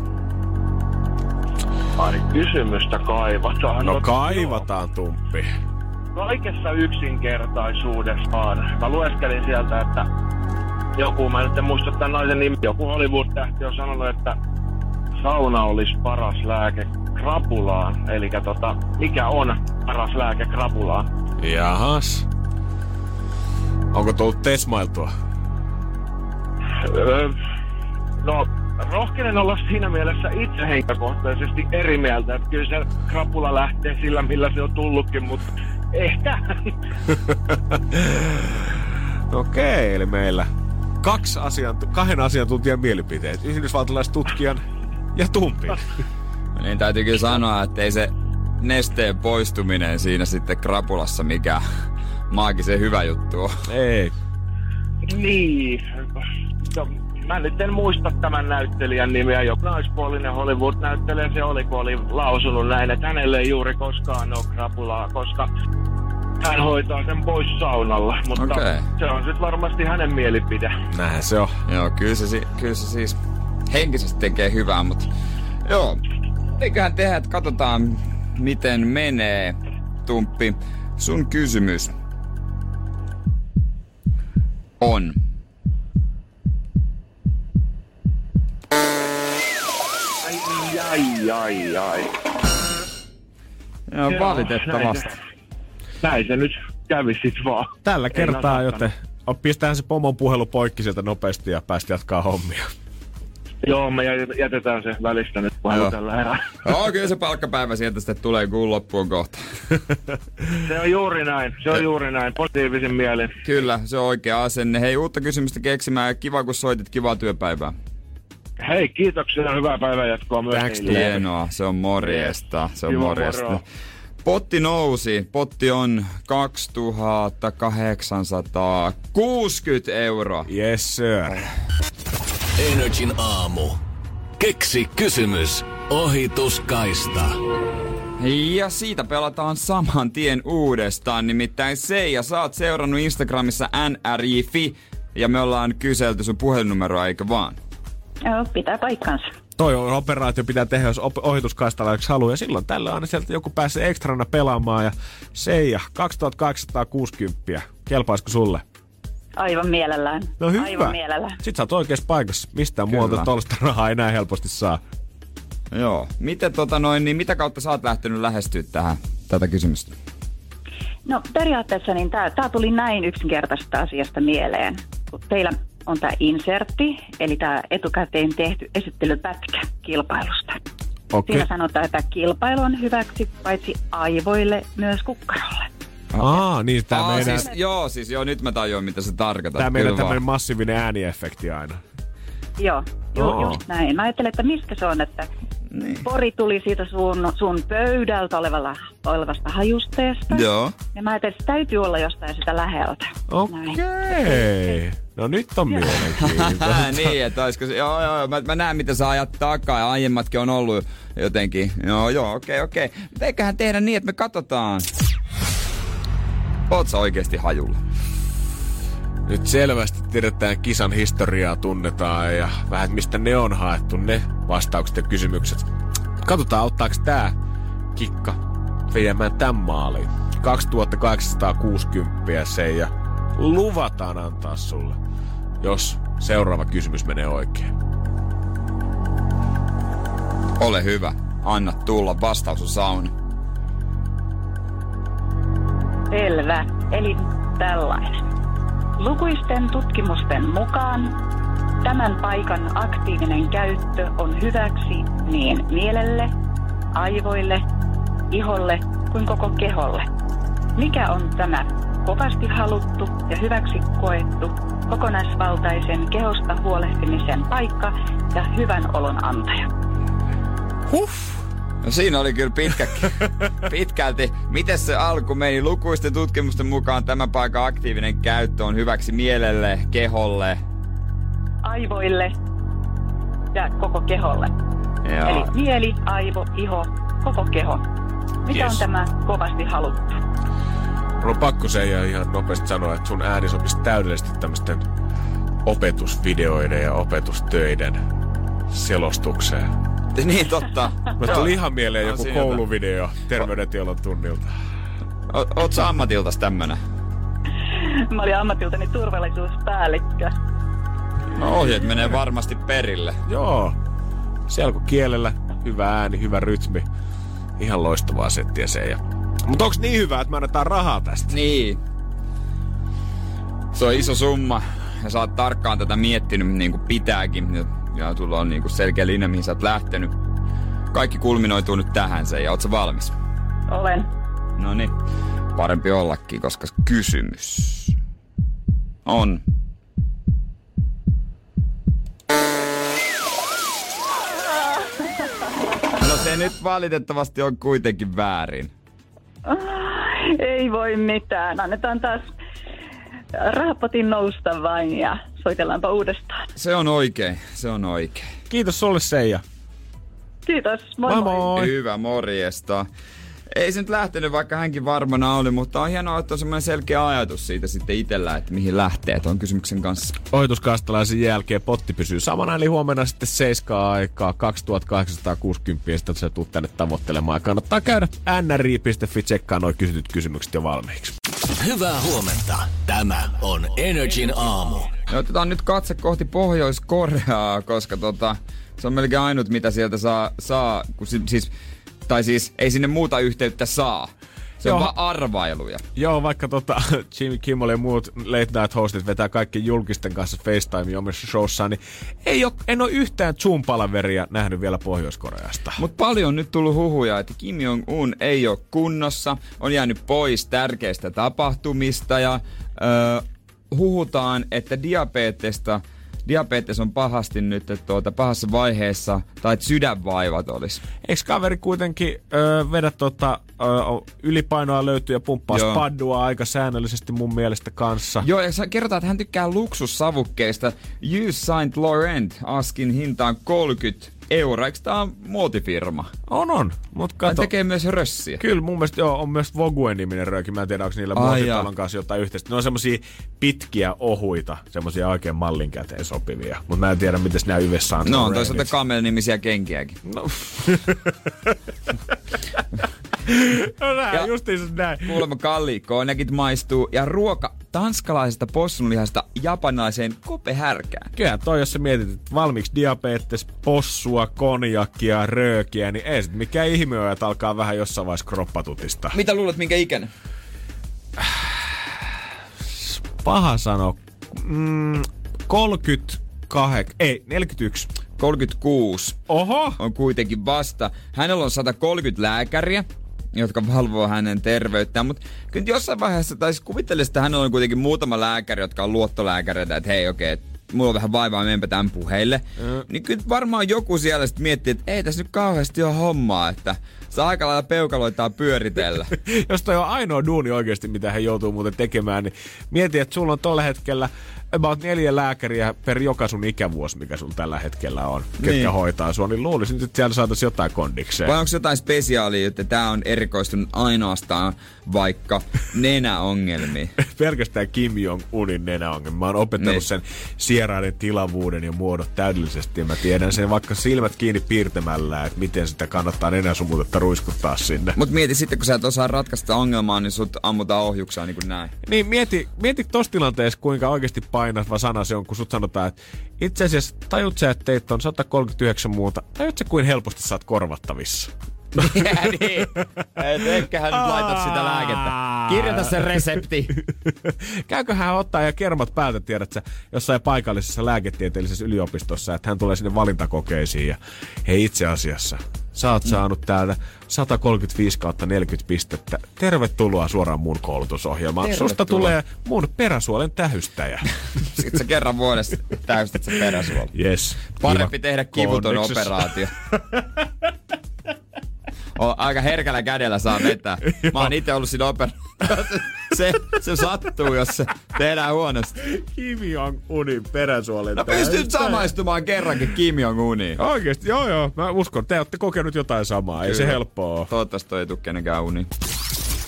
Ai, kysymystä kaivataan. No kaivataan tumppi. kaikessa yksinkertaisuudessaan. Mä lueskelin sieltä, että joku, mä nyt en muista tämän naisen nimi, joku Hollywood-tähti on sanonut, että sauna olisi paras lääke krapulaan. Eli tota, mikä on paras lääke krapulaan? Jahas. Onko tullut tesmailtua? Öö, no, rohkenen olla siinä mielessä itse henkilökohtaisesti eri mieltä, että kyllä se krapula lähtee sillä, millä se on tullutkin, mutta ehkä. <laughs> Okei, eli meillä kaksi asiantu- kahden asiantuntijan mielipiteet. Yhdysvaltalaistutkijan ja tumpin. <laughs> Niin täytyy kyllä sanoa, että ei se nesteen poistuminen siinä sitten krapulassa mikä maagisen hyvä juttu on. Ei. Niin. No, mä nyt en muista tämän näyttelijän nimeä. Joku naispuolinen Hollywood-näyttelijä se oli, kun oli lausunut näin, että hänelle ei juuri koskaan ole krapulaa, koska hän hoitaa sen pois saunalla. Mutta Okei. se on sitten varmasti hänen mielipide. Näinhän se on. Joo, kyllä se, kyllä se siis henkisesti tekee hyvää, mutta joo. Eiköhän tehdä, että katsotaan miten menee. Tumppi, sun kysymys on. Ai, ai, ai, ai. Joo, valitettavasti. näin Näin se nyt kävi sit vaan. Tällä kertaa, joten o, pistähän se pomon puhelu poikki sieltä nopeasti ja päästä jatkaa hommia. Joo, me jät- jätetään se välistä nyt puhelu tällä erää. Joo, kyllä se palkkapäivä sieltä sitten tulee kuun loppuun kohta. Se on juuri näin, se on juuri näin, positiivisin mielin. Kyllä, se on oikea asenne. Hei, uutta kysymystä keksimään. Kiva, kun soitit. Kivaa työpäivää. Hei, kiitoksia ja hyvää päivänjatkoa myös Thanks. Hienoa, se on morjesta. Se on Kiva morjesta. moro. Potti nousi. Potti on 2860 euroa. Yes, sir. Energin aamu. Keksi kysymys. Ohituskaista. Ja siitä pelataan saman tien uudestaan. Nimittäin Seija, sä oot seurannut Instagramissa nrj.fi ja me ollaan kyselty sun puhelinnumeroa, eikö vaan? Joo, pitää paikkansa. Toi on operaatio pitää tehdä, jos op- ohituskaistalla yksi haluaa. Ja silloin tällöin aina sieltä joku pääsee ekstrana pelaamaan. Ja Seija, 2860. Kelpaisiko sulle? Aivan mielellään. No hyvä. Aivan mielellään. Sitten sä oot oikeassa paikassa. Mistään Kyllä. muualta tuollaista rahaa ei näin helposti saa. Joo. Miten tota noin, niin mitä kautta sä oot lähtenyt lähestyä tähän, tätä kysymystä? No periaatteessa niin tämä tuli näin yksinkertaisesta asiasta mieleen. Kun teillä on tämä insertti, eli tämä etukäteen tehty esittelypätkä kilpailusta. Okei. Siinä sanotaan, että kilpailu on hyväksi paitsi aivoille, myös kukkarolle. Aa, niin tää Aa, meidän, siis, joo, siis joo, nyt mä tajuan, mitä se tarkoittaa. tää meidän tämmönen massiivinen ääniefekti aina. Joo, ju, Oo. just näin. Mä ajattelen, että mistä se on, että Niin. pori tuli siitä sun, sun pöydältä olevalla, olevasta hajusteesta. Joo. Ja mä ajattelin, että se täytyy olla jostain sitä läheltä. Näin. Okei. No nyt on mielenkiintoista. <laughs> niin, että olisiko se, joo, joo, mä, mä näen mitä sä ajat takaa ja aiemmatkin on ollut jotenkin. Joo, joo, okei, okei. Mutta eiköhän tehdä niin, että me katsotaan. Oot sä oikeesti hajulla? Nyt selvästi tiedetään kisan historiaa, tunnetaan ja vähän mistä ne on haettu, ne vastaukset ja kysymykset. Katsotaan, auttaako tää kikka viemään tämän maaliin. 2860 se ja luvataan antaa sulle, jos seuraava kysymys menee oikein. Ole hyvä. Anna tulla. Vastaus on sauna. Selvä. Eli tällainen. Lukuisten tutkimusten mukaan tämän paikan aktiivinen käyttö on hyväksi niin mielelle, aivoille, iholle kuin koko keholle. Mikä on tämä kovasti haluttu ja hyväksi koettu kokonaisvaltaisen kehosta huolehtimisen paikka ja hyvän olon antaja? Huh! No siinä oli kyllä pitkä, <laughs> pitkälti. Miten se alku meni? Lukuisten tutkimusten mukaan tämän paikan aktiivinen käyttö on hyväksi mielelle, keholle. Aivoille ja koko keholle. Joo. Eli mieli, aivo, iho, koko keho. Mikä Yes. on tämä kovasti haluttu? Mulla on pakko se ja ihan nopeasti sanoa, että sun ääni sopisi täydellisesti tämmöisten opetusvideoiden ja opetustöiden selostukseen. Niin totta. Mä tuli ihan mieleen On joku siinä kouluvideo terveydentiedon tunnilta. O- Oot sä ammatiltas tämmönen? Mä olin ammatiltani turvallisuuspäällikkö. No ohjeet menee varmasti perille. Joo. Selkokielellä hyvä ääni, hyvä rytmi. Ihan loistavaa settiä se. Ja... Mutta onks niin hyvä, että me annetaan rahaa tästä? Niin. Se on iso summa. Ja sä oot tarkkaan tätä miettinyt niin kuin pitääkin. Ja, sulla on niin kuin selkeä linja, mihin sä oot lähtenyt. Kaikki kulminoituu nyt tähän se. Ja oot sä valmis? Olen. No niin. Parempi ollakin, koska kysymys on... No se nyt valitettavasti on kuitenkin väärin. Ei voi mitään. Annetaan taas rahapotin nousta vain ja soitellaanpa uudestaan. Se on oikein, se on oikein. Kiitos sulle Seija. Kiitos. Moi Moi moi. moi. Hyvä, morjesta. ei se nyt lähtenyt, vaikka hänkin varmana oli, mutta on hienoa, että on semmoinen selkeä ajatus siitä sitten itsellä, että mihin lähtee tuon kysymyksen kanssa. Ohituskastalaisen jälkeen potti pysyy samana, eli huomenna sitten 7 aikaa 2860 ja sitten se tuu tänne tavoittelemaan. Kannattaa käydä nri.fi tsekkaa noin kysytyt kysymykset jo valmiiksi. Hyvää huomenta. Tämä on Energin aamu. Ja otetaan nyt katse kohti Pohjois-Koreaa, koska tota, se on melkein ainut, mitä sieltä saa, saa kun si- siis, tai siis ei sinne muuta yhteyttä saa. Se on Joo. vaan arvailuja. Joo, vaikka tota, <laughs> Jimmy Kimmel ja muut late night hostit vetää kaikki julkisten kanssa FaceTime omissa showssaan, niin ei oo, en ole yhtään Zoom-palaveria nähnyt vielä Pohjois-Koreasta. Mutta paljon on nyt tullut huhuja, että Kim Jong-un ei ole kunnossa, on jäänyt pois tärkeistä tapahtumista ja öö, huhutaan, että diabetesta, diabetes on pahasti nyt että tuota, pahassa vaiheessa, tai että sydänvaivat olisi. Eikö kaveri kuitenkin öö, vedä tota, ylipainoa löytyy ja pumppaa Joo. spaddua aika säännöllisesti mun mielestä kanssa? Joo, ja sä kerrotaan, että hän tykkää luksussavukkeista. Yves Saint Laurent askin hintaan 30 euroa. Eikö tää on muotifirma? On, on. Mut Hän kato, tekee myös rössiä. Kyllä mun mielestä joo, on myös Vogue-niminen rööki. Mä en tiedä, onko niillä muotitalon kanssa jotain yhteistä. Ne on semmosia pitkiä, ohuita, semmosia oikein mallin käteen sopivia. Mutta mä en tiedä, miten nämä yhdessä on. No on toisaalta Camel-nimisiä kenkiäkin. No, <laughs> <laughs> <laughs> no näin, Ja- justiinsa näin. Kuulemma kalli konjakit maistuu ja ruoka tanskalaisesta possunlihasta japanilaiseen kopehärkään. Kyllä toi, jos sä mietit, että valmiiksi diabetes, possua, konjakkia, röökiä, niin ei sit mikään ihme ole, että alkaa vähän jossain vaiheessa kroppatutista. Mitä luulet, minkä ikäinen? Paha sano. Mm, 38, ei, 41. 36 Oho! on kuitenkin vasta. Hänellä on 130 lääkäriä, jotka valvoo hänen terveyttään, mutta kyllä jossain vaiheessa, tai siis kuvittelisin, että hänellä on kuitenkin muutama lääkäri, jotka on luottolääkäreitä, että hei okei, okay, mulla on vähän vaivaa, menenpä tämän puheille. Mm. Niin kyllä varmaan joku siellä sitten miettii, että ei tässä nyt kauheasti ole hommaa, että saa aika lailla peukaloitaan pyöritellä. <laughs> Jos toi on ainoa duuni oikeasti, mitä he joutuu muuten tekemään, niin mieti, että sulla on tällä hetkellä about neljä lääkäriä per joka sun ikävuosi, mikä sun tällä hetkellä on, ketkä Niin. hoitaa sua, niin luulisin, että siellä saataisiin jotain kondikseen. Vai onko jotain spesiaalia, että tämä on erikoistunut ainoastaan vaikka nenäongelmiin? <laughs> pelkästään Kim Jong-unin nenäongelma. Mä oon opettanut Niin. sen sieraiden tilavuuden ja muodot täydellisesti. Ja mä tiedän sen vaikka silmät kiinni piirtämällä, että miten sitä kannattaa nenäsumutetta ruiskuttaa sinne. Mut mieti sitten, kun sä et osaa ratkaista ongelmaa, niin sut ammutaan ohjuksaan niin kuin näin. Niin mieti, mieti tossa tilanteessa, kuinka oikeasti painava sana se on, kun sut sanotaan, että itse asiassa tajut sä, että teitä on 139 muuta. Tajut sä, kuin helposti oot korvattavissa. <laughs> niin. Et eiköhän nyt laitat sitä lääkettä. Kirjoita se resepti. <laughs> Käyköhän hän ottaa ja kermat päältä, tiedät sä, jossain paikallisessa lääketieteellisessä yliopistossa, että hän tulee sinne valintakokeisiin ja hei itse asiassa, sä oot saanut täältä 135 kautta 40 pistettä. Tervetuloa suoraan mun koulutusohjelmaan. Susta Tervetuloa. tulee mun peräsuolen tähystäjä. <laughs> Sitten sä kerran vuodessa täystät se peräsuola. yes. Parempi Kiva. tehdä kivuton operaatio. <laughs> O, aika herkällä kädellä saa vetää. <laughs> Mä oon itse ollut siinä operaatiossa. <laughs> Se, se sattuu, jos se tehdään huonosti. Kim Jong-unin peräsuolen No pystyt samaistumaan kerrankin Kim Jong-uniin. Oikeesti, joo joo. Mä uskon, te olette kokenut jotain samaa. Ei se Kyllä. helppoa. Toivottavasti toi ei tuu kenenkään uniin.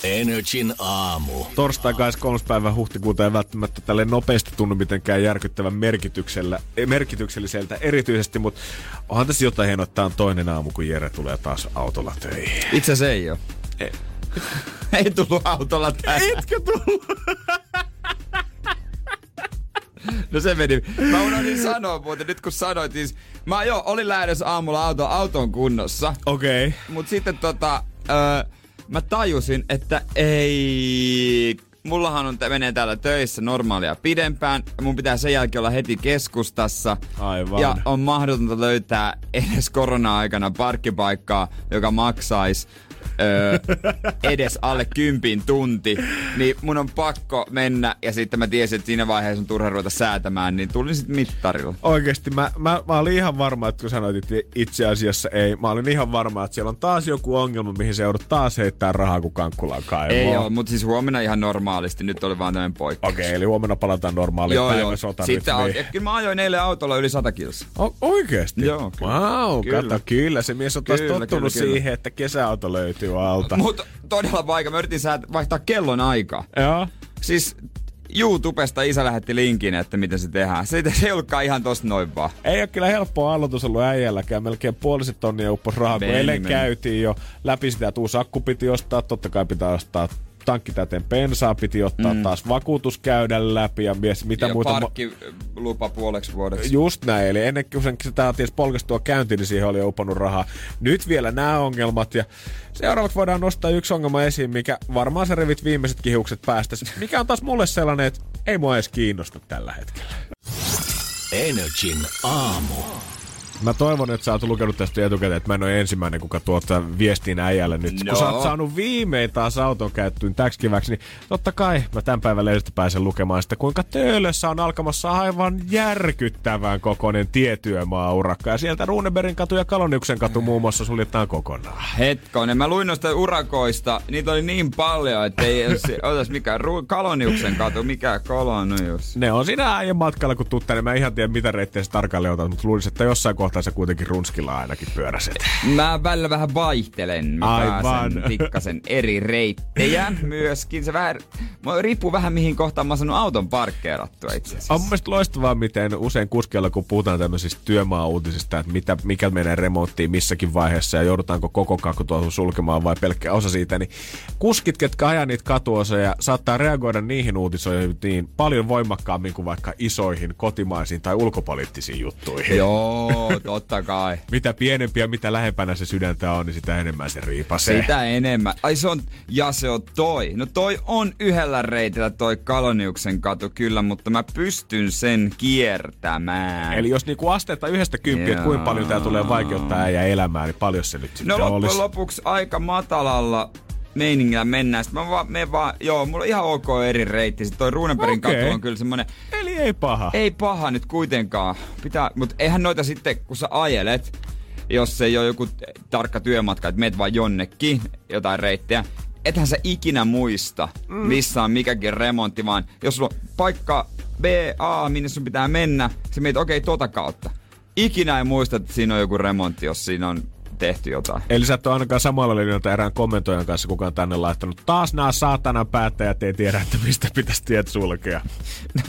Energin aamu. torstai 23. päivä huhtikuuta ei välttämättä tälle nopeasti tunnu mitenkään järkyttävän merkityksellä, eh, merkitykselliseltä erityisesti, mutta onhan tässä jotain hienoa, että tämä on toinen aamu, kun Jere tulee taas autolla töihin. Itse se ei oo. Ei. <laughs> ei tullut autolla tänne. Etkö tullut? <laughs> No se meni. Mä unohdin sanoa muuten, nyt kun sanoit, siis mä jo olin lähdössä aamulla auto, auton kunnossa. Okei. Okay. Mut sitten tota, öö, mä tajusin, että ei... Mullahan on, menee täällä töissä normaalia pidempään. Mun pitää sen jälkeen olla heti keskustassa. Aivan. Ja on mahdotonta löytää edes korona-aikana parkkipaikkaa, joka maksaisi öö, edes alle kympin tunti, niin mun on pakko mennä ja sitten mä tiesin, että siinä vaiheessa on turha ruveta säätämään, niin tulin sitten mittarilla. Oikeesti, mä, mä, mä olin ihan varma, että kun sanoit, että itse asiassa ei, mä olin ihan varma, että siellä on taas joku ongelma, mihin se joudut taas heittää rahaa, kun kankkulaan kaivaa. Ei oo, mutta siis huomenna ihan normaalisti, nyt oli vaan tämmönen poikkeus. Okei, okay, eli huomenna palataan normaaliin Joo, joo. Sitten au- ja kyllä mä ajoin eilen autolla yli 100 kilsa. O- oikeesti? Joo, kyllä. Wow, Kyllä. kato, kyllä. Se mies on taas Kyllä, tottunut kyllä, kyllä. siihen, että kesäauto löytyy alta. Mutta todella vaikea. Mä yritin vaihtaa kellon aikaa. Joo. Siis YouTubesta isä lähetti linkin, että miten se tehdään. Se, se ei ollutkaan ihan tosta noin vaan. Ei ole kyllä helppoa aloitus ollut äijälläkään. Melkein puoliset tonnia uppos rahaa, kun eilen käytiin jo läpi sitä, että uusi akku piti ostaa. Totta kai pitää ostaa tankki täten bensaa, piti ottaa mm. taas vakuutus käydä läpi ja mies, mitä ja muuta. parkkilupa puoleksi vuodeksi. Just näin, eli ennen kuin sen sitä ties polkastua käyntiin, niin siihen oli jo upannut rahaa. Nyt vielä nämä ongelmat ja seuraavaksi voidaan nostaa yksi ongelma esiin, mikä varmaan se revit viimeiset kihukset päästä. Mikä on taas mulle sellainen, että ei mua edes kiinnosta tällä hetkellä. Energin aamu. Mä toivon, että sä oot lukenut tästä etukäteen, että mä en ole ensimmäinen, kuka tuottaa viestiin äijälle nyt. No. Kun sä oot saanut viimein taas auton käyttöön täksi kiväksi, niin totta kai mä tämän päivän lehdestä pääsen lukemaan sitä, kuinka Töölössä on alkamassa aivan järkyttävän kokoinen tietyömaa-urakka. Ja sieltä Runeberin katu ja Kaloniuksen katu muun muassa suljetaan kokonaan. Hetkonen, mä luin noista urakoista, niitä oli niin paljon, että ei otas mikä Ru- Kaloniuksen katu, mikä Kolonius. Ne on siinä äijän matkalla, kun tuut tänne. Mä en ihan tiedä, mitä reittejä sä tarkalleen otat, mutta luulisin, että jossain kohtaa sä kuitenkin runskilla ainakin pyöräset. Mä välillä vähän vaihtelen. Mä Aivan. pikkasen eri reittejä myöskin. Se vähän, mä riippuu vähän mihin kohtaan mä oon saanut auton parkkeerattua itse asiassa. On mun mielestä loistavaa, miten usein kuskilla, kun puhutaan tämmöisistä työmaa-uutisista, että mitä, mikä menee remonttiin missäkin vaiheessa ja joudutaanko koko kakku sulkemaan vai pelkkä osa siitä, niin kuskit, ketkä ajaa niitä katuosia, saattaa reagoida niihin uutisoihin niin paljon voimakkaammin kuin vaikka isoihin kotimaisiin tai ulkopoliittisiin juttuihin. Joo, totta kai. Mitä pienempi ja mitä lähempänä se sydäntä on, niin sitä enemmän se riipasee. Sitä enemmän. Ai se on, ja se on toi. No toi on yhdellä reitillä toi Kaloniuksen katu kyllä, mutta mä pystyn sen kiertämään. Eli jos niinku asteetta yhdestä kymppiä, että kuinka paljon tää tulee vaikeuttaa äijä elämää, niin paljon se nyt No sitten loppujen olisi. lopuksi aika matalalla meiningillä mennään. Sitten mä vaan, menen vaan, joo, mulla on ihan ok eri reitti. Sitten toi Ruunenbergin Okei. katu on kyllä semmonen, Eli ei paha. ei paha nyt kuitenkaan. Pitää, mutta eihän noita sitten, kun sä ajelet, jos ei ole joku tarkka työmatka, että meet vaan jonnekin jotain reittejä, ethän sä ikinä muista, mm. missä on mikäkin remontti, vaan jos sulla on paikka B, A, minne sun pitää mennä, sä mietit, okei, okay, tota kautta. Ikinä ei muista, että siinä on joku remontti, jos siinä on tehty jotain. Eli sä et ole ainakaan samalla linjoilla erään kommentoijan kanssa, kuka on tänne laittanut. Taas nämä saatanan päättäjät ei tiedä, että mistä pitäisi tiet sulkea.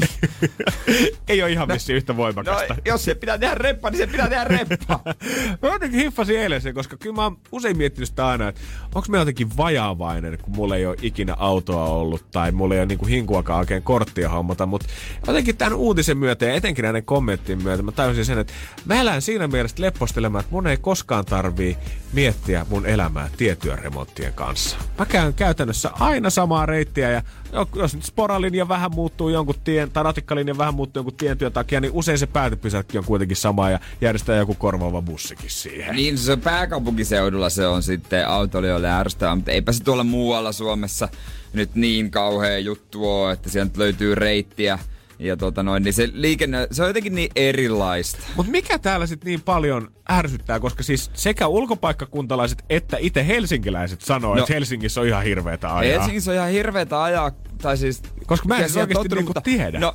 <laughs> ei ole ihan vissi yhtä No, voimakasta. jos se pitää tehdä reppa, niin se pitää tehdä reppa. <laughs> Mä jotenkin hiffasin eilen sen, koska kyllä mä oon usein miettinyt sitä aina, että onko mä jotenkin vajaavainen, kun mulla ei ole ikinä autoa ollut tai mulla ei ole niinku hinkuakaan oikein korttia hommata, mutta jotenkin tämän uutisen myötä ja etenkin näiden kommenttien myötä mä tajusin sen, että mä elän siinä mielessä leppostelemaan, että mun ei koskaan tarvii miettiä mun elämää tietyöremonttien kanssa. Mä käyn käytännössä aina samaa reittiä ja jo- jos nyt sporalinja vähän muuttuu jonkun tien, tai ratikkalinja vähän muuttuu jonkun tietyön takia, niin usein se päätepysäkki on kuitenkin sama ja järjestää joku korvaava bussikin siihen. Niin se pääkaupunkiseudulla se on sitten autoilijoille ärsyttävää, mutta eipä se tuolla muualla Suomessa nyt niin kauhea juttu ole, että sieltä löytyy reittiä. Ja tota noin, niin se liikenne, se on jotenkin niin erilaista. Mutta mikä täällä sitten niin paljon ärsyttää, koska siis sekä ulkopaikkakuntalaiset että itse helsinkiläiset sanoo, No. että Helsingissä on ihan hirveetä ajaa. Helsingissä on ihan hirveetä ajaa, tai siis... Koska mä en siis oikeesti niinku mutta- tiedä. No,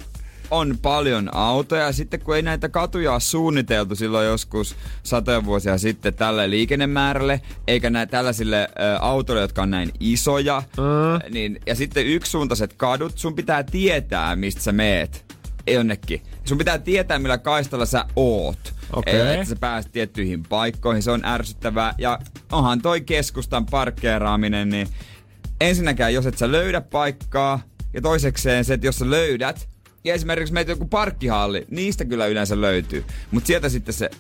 on paljon autoja, ja sitten kun ei näitä katuja ole suunniteltu silloin joskus satoja vuosia sitten tälle liikennemäärälle, eikä näitä tällaisille ö, autoille, jotka on näin isoja, Mm. niin, ja sitten yksisuuntaiset kadut, sun pitää tietää, mistä sä meet jonnekin. Sun pitää tietää, millä kaistalla sä oot. Okei. Että sä pääset tiettyihin paikkoihin, se on ärsyttävää. Ja onhan toi keskustan parkkeeraaminen, niin ensinnäkään, jos et sä löydä paikkaa, ja toisekseen se, että jos sä löydät, ja esimerkiksi meitä joku parkkihalli, niistä kyllä yleensä löytyy. Mutta sieltä sitten se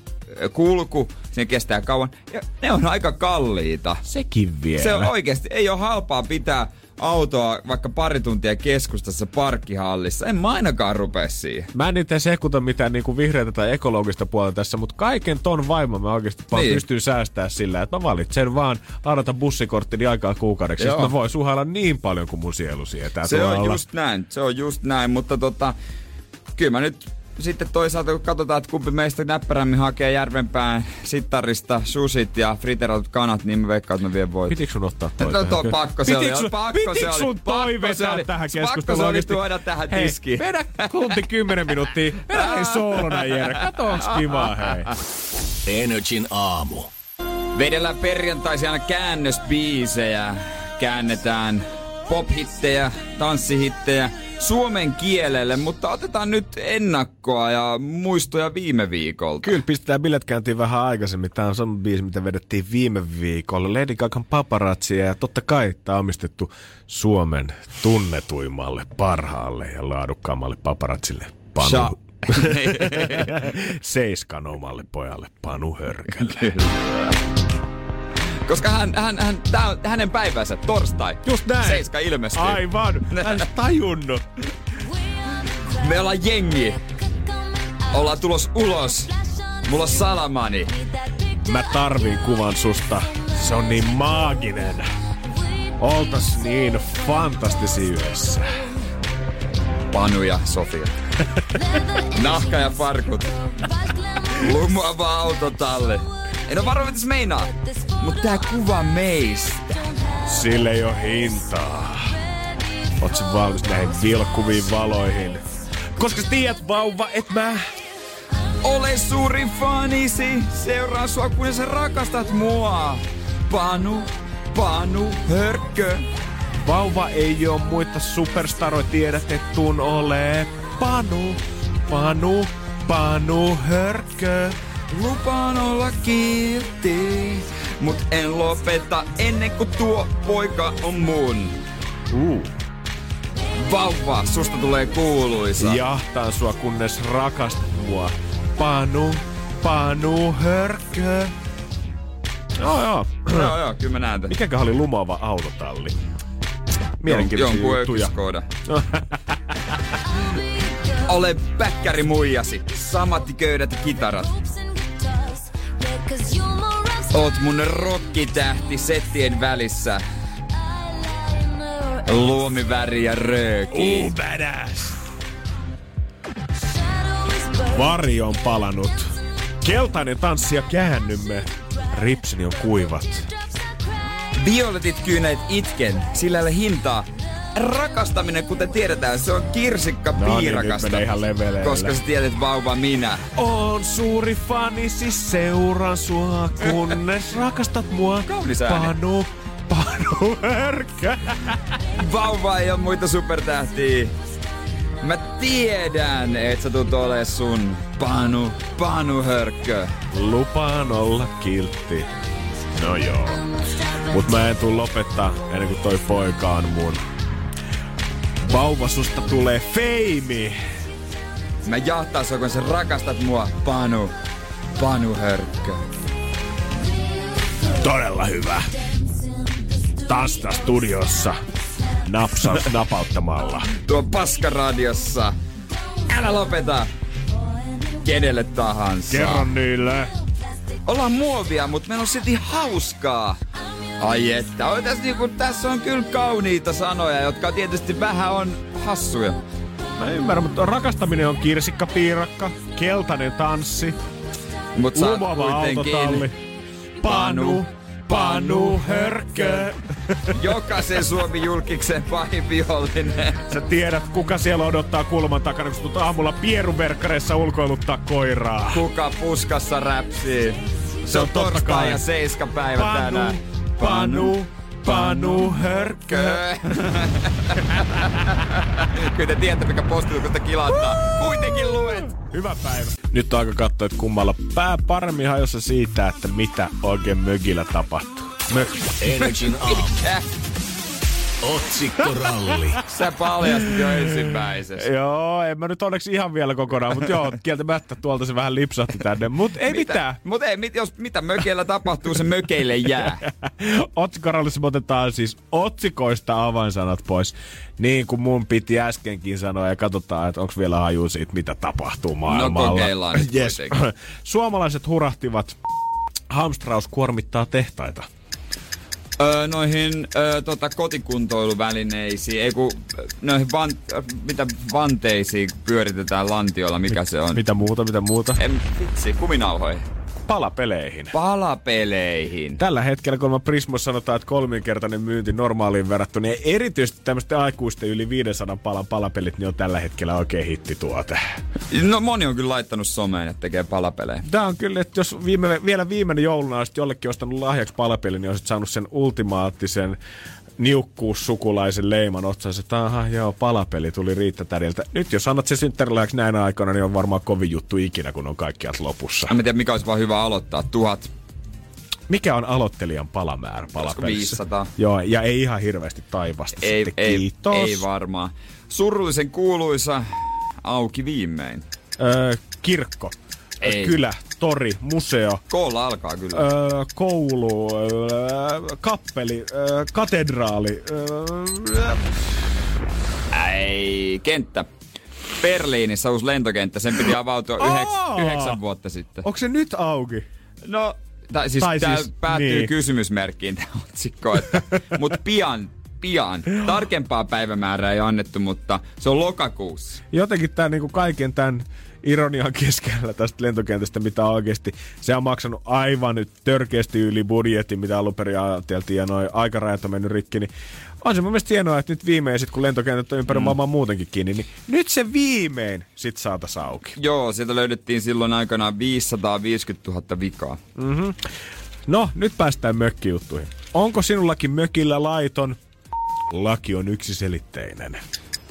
kulku, se kestää kauan, ja ne on aika kalliita. Sekin vielä. Se on oikeasti, ei ole halpaa pitää autoa vaikka pari tuntia keskustassa parkkihallissa. En mä ainakaan rupea siihen. Mä en itse sekuta mitään niinku vihreätä tai ekologista puolta tässä, mutta kaiken ton vaimon mä oikeasti vaan Niin. pystyn säästää sillä, että mä valitsen vaan ladata bussikorttini aikaa kuukaudeksi. Joo. Sitten mä voin suhailla niin paljon kuin mun sielu sietää Se tuolla. on just näin, se on just näin, mutta tota, kyllä mä nyt sitten toisaalta kun katsotaan, että kumpi meistä näppärämmin hakee Järvenpään sittarista susit ja friteratut kanat, niin mä veikkaan, että mä vien voit. Pitikö sun ottaa toi? No tähän? to, pakko se oli, Pitikö sun, pakko se oli, sun toi pakko se vetää oli, tähän pakko keskusteluun? se oli tuoda tähän hei, tiskiin. vedä tunti kymmenen minuuttia. Vedä hei soolona Jere. Kato onks kivaa hei. Energin aamu. Vedellään perjantaisin aina käännösbiisejä. Käännetään pop-hittejä, tanssihittejä suomen kielelle, mutta otetaan nyt ennakkoa ja muistoja viime viikolta. Kyllä, pistetään bilet käyntiin vähän aikaisemmin. Tämä on sama biisi, mitä vedettiin viime viikolla. Lady Gagan paparazzi ja totta kai tämä on omistettu Suomen tunnetuimmalle, parhaalle ja laadukkaammalle paparazzille. Panu. Sha- <laughs> Seiskan omalle pojalle Panu Hörkälle. <laughs> Koska hän, hän, hän, tää on hänen päivänsä, torstai. Just näin. Seiska ilmestyy. Aivan. Mä en tajunnut. Me ollaan jengi. Ollaan tulos ulos. Mulla on salamani. Mä tarviin kuvan susta. Se on niin maaginen. Oltas niin fantastisia yhdessä. Panu ja Sofia. <laughs> Nahka ja farkut. Lumoava autotalli. En oo varma, mitä meinaa. Mut tää kuva meistä. Sille ei oo hintaa. Oot valmis näihin vilkkuviin valoihin? Koska tiedät, vauva, et mä... Ole suuri fanisi. Seuraa sua, kun sä rakastat mua. Panu, Panu, hörkkö. Vauva ei oo muita superstaroja, tiedät, et tuun ole. Panu, Panu, Panu, hörkkö. Lupaan olla kiltti, mut en lopeta ennen kuin tuo poika on mun. Uh. Vauva, susta tulee kuuluisa. Jahtaan sua, kunnes rakastat mua. Panu, Panu, hörkkö. Joo, joo. joo, joo, kyllä mä näen tämän. Mikäkään oli lumova autotalli? Mielenkiintoisia Jonkun juttuja. Ole päkkäri muijasi, sammattiköydät ja kitarat. Oot mun rokkitähti settien välissä. Luomiväri ja rööki. Uh, badass. Vari on palanut. Keltainen tanssi ja käännymme. Ripsini on kuivat. Violetit kyyneet itken, sillä ei ole hintaa. Rakastaminen, kuten tiedetään, se on kirsikka No niin, piirakasta. menee ihan leveleille. koska sä tiedät vauva minä. On suuri fani, siis seuraan sua, kunnes <laughs> rakastat mua. Kaunis ääni. Panu, Panu Hörkkö. <laughs> Vauva ei ole muita supertähtiä. Mä tiedän, että sä tulet ole sun Panu, Panu Hörkkö. Lupaan olla kiltti. No joo. Mut mä en tuu lopettaa ennen kuin toi poika on mun. Vauva susta tulee feimi. Mä jahtaa sua, kun sä rakastat mua, Panu, Panu Hörkkö. Todella hyvä. Tasta studiossa. Napsaus napauttamalla. Tuo paskaradiossa. Älä lopeta. Kenelle tahansa. Kerron niille. Ollaan muovia, mutta meillä on silti hauskaa. Ai että, oi tässä, niinku, tässä on kyllä kauniita sanoja, jotka tietysti vähän on hassuja. Mä ymmärrän, mutta rakastaminen on kirsikkapiirakka, keltainen tanssi, Mut kuitenkin autotalli. Panu, Panu Hörkkö. jokaisen Suomi julkiksen pahin vihollinen. Sä tiedät, kuka siellä odottaa kulman takana, kun tulet aamulla pieruverkkareissa ulkoiluttaa koiraa. Kuka puskassa räpsii? Se on totta torstai ja seiska päivä Panu, tänään. Panu, Panu Hörkkö. Kö. Kyllä te tiedätte, mikä postilukusta kilauttaa. Kuitenkin luet. Hyvä päivä. Nyt on aika katsoa, että kummalla pää paremmin hajossa siitä, että mitä oikein mökillä tapahtuu. Mök. Energin aamu. Otsikkoralli. Sä <laughs> paljastit jo ensimmäisessä. Joo, en mä nyt onneksi ihan vielä kokonaan, mutta joo, kieltämättä tuolta se vähän lipsahti tänne. Mutta ei mitään. Mut ei, mit, jos mitä mökeillä tapahtuu, se mökeille jää. <laughs> Otsikorallissa me otetaan siis otsikoista avainsanat pois. Niin kuin mun piti äskenkin sanoa ja katsotaan, että onko vielä haju siitä, mitä tapahtuu maailmalla. No kokeillaan nyt <laughs> yes. kuitenkin. Suomalaiset hurahtivat. Hamstraus kuormittaa tehtaita. Öö, noihin öö, tota, kotikuntoiluvälineisiin, ei kun noihin van, mitä vanteisiin pyöritetään lantiolla, mikä se on? Mitä muuta, mitä muuta? En, vitsi, kuminauhoihin. Palapeleihin. Palapeleihin. Tällä hetkellä, kun Prismos sanotaan, että kolminkertainen myynti normaaliin verrattuna, niin erityisesti tämmöisten aikuisten yli 500 palan palapelit, niin on tällä hetkellä oikein hittituote. No moni on kyllä laittanut someen, että tekee palapelejä. Tämä on kyllä, että jos viime, vielä viimeinen jouluna olisit jollekin ostanut lahjaksi palapelin, niin olisit saanut sen ultimaattisen niukkuussukulaisen leiman otsaan, että aha, joo, palapeli tuli Riitta-tädiltä. Nyt jos annat se synttärilääksi näinä aikoina, niin on varmaan kovin juttu ikinä, kun on kaikkiat lopussa. En tiedä, mikä olisi vaan hyvä aloittaa. Tuhat. Mikä on aloittelijan palamäärä palapelissä? 500? Joo, ja ei ihan hirveästi taivasta. Ei, sitten. ei, Kiitos. ei varmaan. Surullisen kuuluisa auki viimein. Öö, kirkko, Ei. kylä, tori, museo, Koolla alkaa kyllä. öö, koulu, öö, kappeli, öö, katedraali, öö, Ei, kenttä. Berliinissä uusi lentokenttä, sen piti avautua yhdeksän vuotta sitten. onko se nyt auki? No, tai siis, Tai tää siis, päättyy niin. kysymysmerkkiin tämä otsikko, että, <laughs> mutta pian, pian. Tarkempaa päivämäärää ei annettu, mutta se on lokakuussa. jotenkin tämä niinku kaiken tämän ironian keskellä tästä lentokentästä, mitä oikeasti se on maksanut aivan nyt törkeästi yli budjetin, mitä alun perin ajateltiin, ja noin aikarajat on mennyt rikki, niin on se mun mielestä hienoa, että nyt viimein sit, kun lentokentät on ympäri mm. maailmaa muutenkin kiinni, niin nyt se viimein sit saatas auki. Joo, sieltä löydettiin silloin aikanaan 550 000 vikaa. No, nyt päästään mökkijuttuihin. Onko sinullakin mökillä laiton? Laki on yksiselitteinen.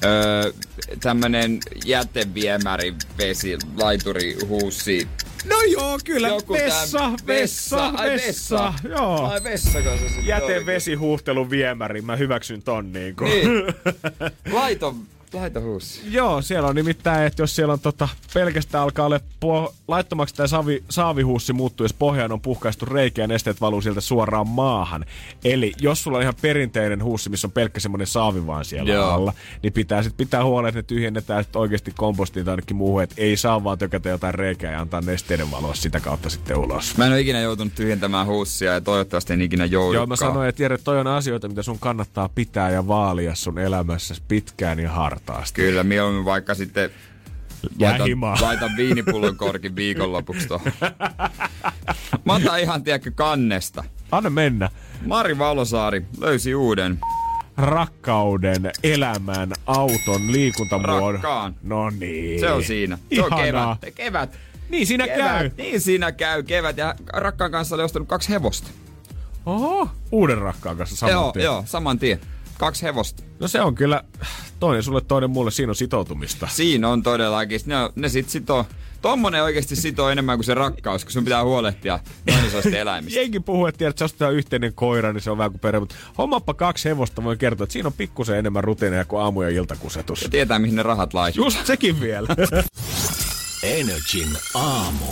Öö, tämmönen jäteviemäri, vesi, laituri, huussi. No joo, kyllä. Joku vessa, täm- vessa, Ai, vessa. Joo. Ai vessako se sitten Jätevesihuhtelun viemäri, mä hyväksyn ton niin kuin. Niin. <laughs> Laito, laito huussi. Joo, siellä on nimittäin, että jos siellä on tota, pelkästään alkaa olla po- laittomaksi tämä savi, saavihuussi muuttuu, jos pohjaan on puhkaistu reikä ja nesteet valuu sieltä suoraan maahan. Eli jos sulla on ihan perinteinen huussi, missä on pelkkä semmoinen saavi vaan siellä Joo. alla, niin pitää sitten pitää huolen, että ne tyhjennetään sitten oikeasti kompostiin tai ainakin muuhun, että ei saa vaan tökätä jotain reikää ja antaa nesteiden valoa sitä kautta sitten ulos. Mä en ole ikinä joutunut tyhjentämään huussia ja toivottavasti en ikinä joudukaan. Joo, mä sanoin, että Jere, toi on asioita, mitä sun kannattaa pitää ja vaalia sun elämässä pitkään ja hartaasti. Kyllä, mieluummin vaikka sitten laitan, <laughs> laitan viinipullon korkin viikonlopuksi tuohon. Mä otan ihan, tiedätkö, kannesta. Anna mennä. Mari Valosaari löysi uuden. rakkauden, elämän, auton, liikuntamuodon. Rakkaan. No niin. Se on siinä. Se on Ihanaa. kevät. Kevät. Niin siinä kevät. käy. Niin siinä käy kevät. Ja rakkaan kanssa oli ostanut kaksi hevosta. Oho, uuden rakkaan kanssa saman joo, tien. joo, saman tien. Kaksi hevosta. No se on kyllä toinen sulle, toinen mulle, siinä on sitoutumista. Siinä on todellakin. Ne, ne sit sitoo. Tommonen oikeasti sitoo enemmän kuin se rakkaus, kun sun pitää huolehtia noin eläimistä. Jenkin puhuu, että tiedät, että jos ostetaan yhteinen koira, niin se on vähän kuin perhe, mutta hommappa kaksi hevosta, voin kertoa, että siinä on pikkusen enemmän rutiineja kuin aamu- ja iltakusetus. Ja tietää, mihin ne rahat laittaa. Just sekin vielä. <laughs> Energin aamu.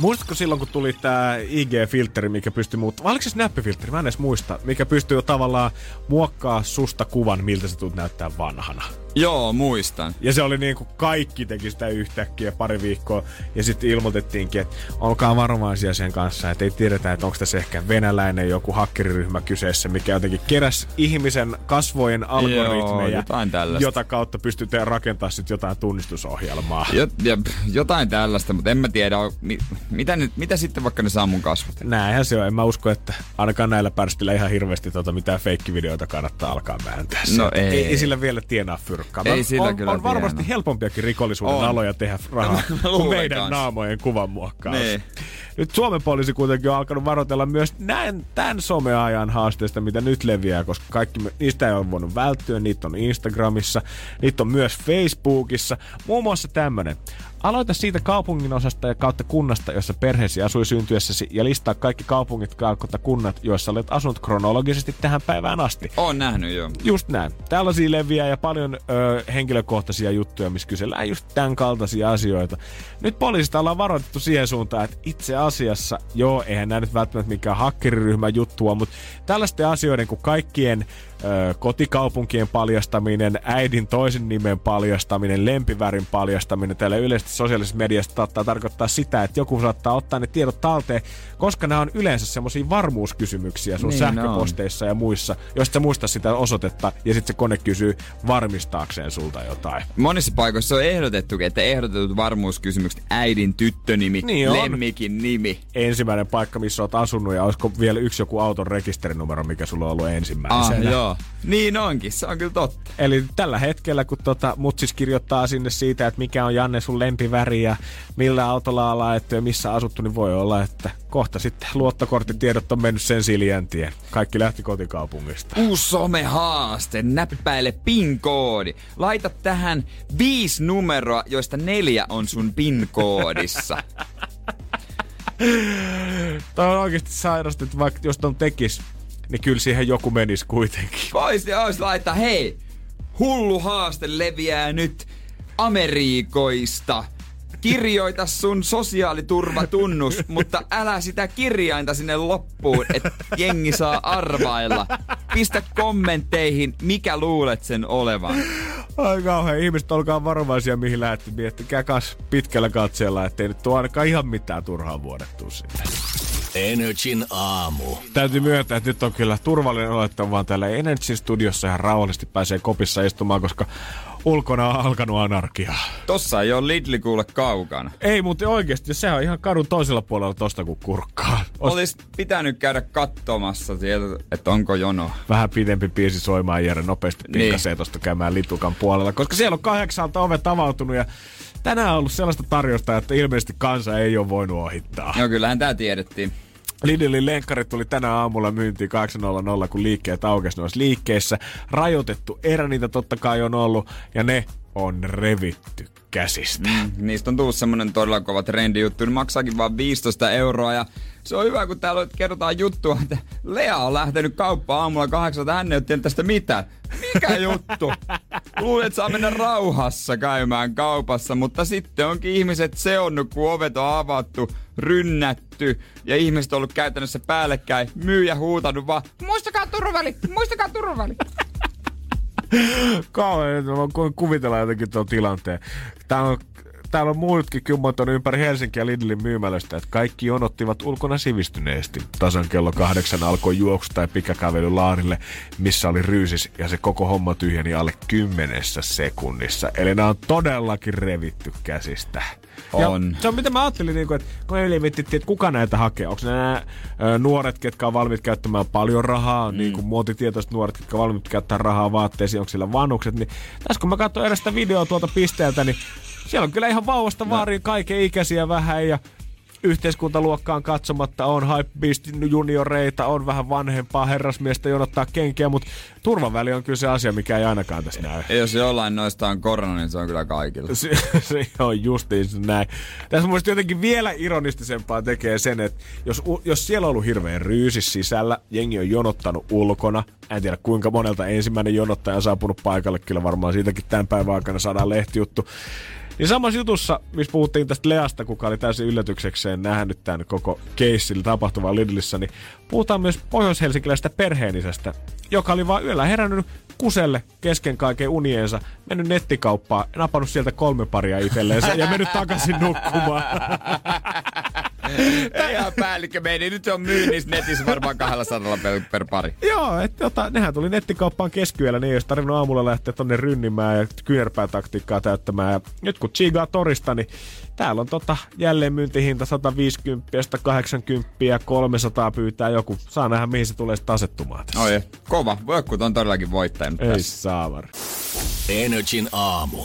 Muistatko silloin, kun tuli tämä IG-filteri, mikä pystyi muuttamaan, oliko se Snap-filteri, mä en edes muista, mikä pystyy jo tavallaan muokkaa susta kuvan, miltä sä tulet näyttää vanhana. Joo, muistan. Ja se oli niin kuin kaikki teki sitä yhtäkkiä pari viikkoa. Ja sitten ilmoitettiinkin, että olkaa varovaisia sen kanssa, että ei tiedetä, että onko tässä ehkä venäläinen joku hakkeriryhmä kyseessä, mikä jotenkin keräs ihmisen kasvojen algoritmeja, jotain tällaista. jota kautta pystytään rakentamaan sitten jotain tunnistusohjelmaa. Jo, ja, jotain tällaista, mutta en mä tiedä, mi, mitä, nyt, mitä sitten vaikka ne saa mun kasvot. Näinhän se on. En mä usko, että ainakaan näillä pärstillä ihan hirveästi tota mitään feikkivideoita kannattaa alkaa määntää. No ei. ei. ei. sillä vielä tienaa fyrkkaa. Ei sillä on, kyllä on varmasti tienaa. helpompiakin rikollisuuden On. aloja tehdä rahaa <laughs> kuin meidän kans. naamojen kuvan muokkaus. Niin. Nyt Suomen poliisi kuitenkin on alkanut varoitella myös näin, tämän someajan haasteista, mitä nyt leviää, koska kaikki, niistä ei ole voinut välttyä. Niitä on Instagramissa, niitä on myös Facebookissa. Muun muassa tämmönen. Aloita siitä kaupungin osasta ja kautta kunnasta, jossa perheesi asui syntyessäsi ja listaa kaikki kaupungit kautta kunnat, joissa olet asunut kronologisesti tähän päivään asti. Oon nähnyt jo. Just näin. Tällaisia leviää ja paljon ö, henkilökohtaisia juttuja, missä kysellään just tämän kaltaisia asioita. Nyt poliisista ollaan varoitettu siihen suuntaan, että itse asiassa, joo, eihän nämä nyt välttämättä mikään hakkeriryhmän juttua, mutta tällaisten asioiden kuin kaikkien ö, kotikaupunkien paljastaminen, äidin toisen nimen paljastaminen, lempivärin paljastaminen täällä yleisesti sosiaalisessa mediassa saattaa tarkoittaa sitä, että joku saattaa ottaa ne tiedot talteen, koska nämä on yleensä semmoisia varmuuskysymyksiä sun Niin sähköposteissa ja muissa, jos sä muista sitä osoitetta ja sitten se kone kysyy varmistaakseen sulta jotain. Monissa paikoissa on ehdotettu, että ehdotetut varmuuskysymykset, äidin tyttönimi, Niin on. lemmikin nimi. Ensimmäinen paikka, missä oot asunut ja olisiko vielä yksi joku auton rekisterinumero, mikä sulla on ollut Ah, ensimmäisenä. Joo. Niin onkin, se on kyllä totta. Eli tällä hetkellä, kun tota, mutsis kirjoittaa sinne siitä, että mikä on Janne sun lempiväri ja millä autolla on laettu ja missä asuttu, niin voi olla, että kohta sitten luottokorttitiedot on mennyt sen siljäntien. Kaikki lähti kotikaupungista. Uusi somehaaste, näppäile PIN-koodi. Laita tähän viisi numeroa, joista neljä on sun PIN-koodissa. <laughs> Tämä on oikeasti sairasta, että vaikka jos ton tekis, niin kyllä siihen joku menisi kuitenkin. Voisi ois laittaa, hei, hullu haaste leviää nyt Amerikoista. Kirjoita sun sosiaaliturvatunnus, <laughs> mutta älä sitä kirjainta sinne loppuun, että jengi saa arvailla. Pistä kommentteihin, mikä luulet sen olevan. Ai kauhean, ihmiset olkaa varovaisia mihin lähette. Miettikää kas pitkällä katseella, ettei nyt tuo ainakaan ihan mitään turhaa vuodettua sinne. Energin aamu. Täytyy myöntää, että nyt on kyllä turvallinen olla, että on vaan täällä Energy Studiossa ihan rauhallisesti pääsee kopissa istumaan, koska ulkona on alkanut anarkia. Tossa ei ole Lidli kuule kaukana. Ei muuten oikeasti, se on ihan kadun toisella puolella tosta kuin kurkkaa. Olis Olis pitänyt käydä katsomassa sieltä, että onko jono. vähän pidempi biisi soimaan Jere nopeasti Niin. pinkasee tosta käymään litukan puolella, koska siellä on kahdeksalta ovet avautunut ja tänään on ollut sellaista tarjosta, että ilmeisesti kansa ei ole voinut ohittaa. No kyllähän tää tiedettiin. Lidlin lenkkarit tuli tänä aamulla myyntiin 8.00, kun liikkeet aukesi noissa liikkeissä. Rajoitettu erä niitä totta kai on ollut, ja ne on revitty käsistä. Mm, niistä on tullut semmonen todella kova trendi juttu. Ne maksaakin vaan 15 euroa ja se on hyvä, kun täällä kerrotaan juttua, että Lea on lähtenyt kauppaan aamulla kahdeksalta. Hän ei ole tästä mitään. Mikä juttu? Luulen, että saa mennä rauhassa käymään kaupassa, mutta sitten onkin ihmiset seonnut, kun ovet on avattu, rynnätty ja ihmiset on ollut käytännössä päällekkäin. Myyjä huutanut vaan, muistakaa turvaväli, muistakaa turvaväli. <laughs> Kauhean, mä voin kuvitella jotenkin tuon tilanteen. Täällä on, täällä on muutkin kymmentä ympäri Helsinkiä Lidlin myymälöstä, että kaikki jonottivat ulkona sivistyneesti. Tasan kello kahdeksan alkoi juoksu tai pikakävely laarille, missä oli ryysis, ja se koko homma tyhjeni alle kymmenessä sekunnissa. Eli nämä on todellakin revitty käsistä. On. Ja se on mitä mä ajattelin, niin kuin, että kun me mietittiin, että kuka näitä hakee. Onko nämä ö, nuoret, ketkä on valmiit käyttämään paljon rahaa, mm. niin kuin muotitietoiset nuoret, ketkä on valmiit käyttää rahaa vaatteisiin, onko sillä vanhukset. Niin tässä kun mä katsoin edestä videoa tuolta pisteeltä, niin siellä on kyllä ihan vauvasta no. vaariin kaiken ikäisiä vähän ja yhteiskuntaluokkaan katsomatta on Hypebeast junioreita, on vähän vanhempaa herrasmiestä jonottaa kenkiä, mutta turvaväli on kyllä se asia, mikä ei ainakaan tässä näy. Ja jos jollain noista on korona, niin se on kyllä kaikilla. Se, se on justiin näin. Tässä mun jotenkin vielä ironistisempaa tekee sen, että jos, jos siellä on ollut hirveän ryysis sisällä, jengi on jonottanut ulkona, en tiedä kuinka monelta ensimmäinen jonottaja on saapunut paikalle, kyllä varmaan siitäkin tämän päivän aikana saadaan lehtijuttu. Niin samassa jutussa, missä puhuttiin tästä Leasta, kuka oli täysin yllätyksekseen nähnyt tämän koko keissillä tapahtuvan Lidlissä, niin puhutaan myös pohjois-helsinkiläisestä perheenisestä, joka oli vaan yöllä herännyt kuselle kesken kaiken uniensa, mennyt nettikauppaan, napannut sieltä kolme paria itselleensä ja mennyt takaisin nukkumaan. <laughs> Ei ihan päällikkö meni. Nyt se on myynnissä netissä varmaan 200 per, per pari. Joo, että tota, nehän tuli nettikauppaan keskiyöllä, niin ei olisi tarvinnut aamulla lähteä tonne rynnimään ja kyynärpäätaktiikkaa täyttämään. Ja nyt kun tsiigaa torista, niin täällä on tota jälleen myyntihinta 150, 180 ja 300 pyytää joku. Saa nähdä, mihin se tulee sitten asettumaan tässä. Oi, kova. Voikkut on todellakin voittanut Ei tässä. saavar. Energin aamu.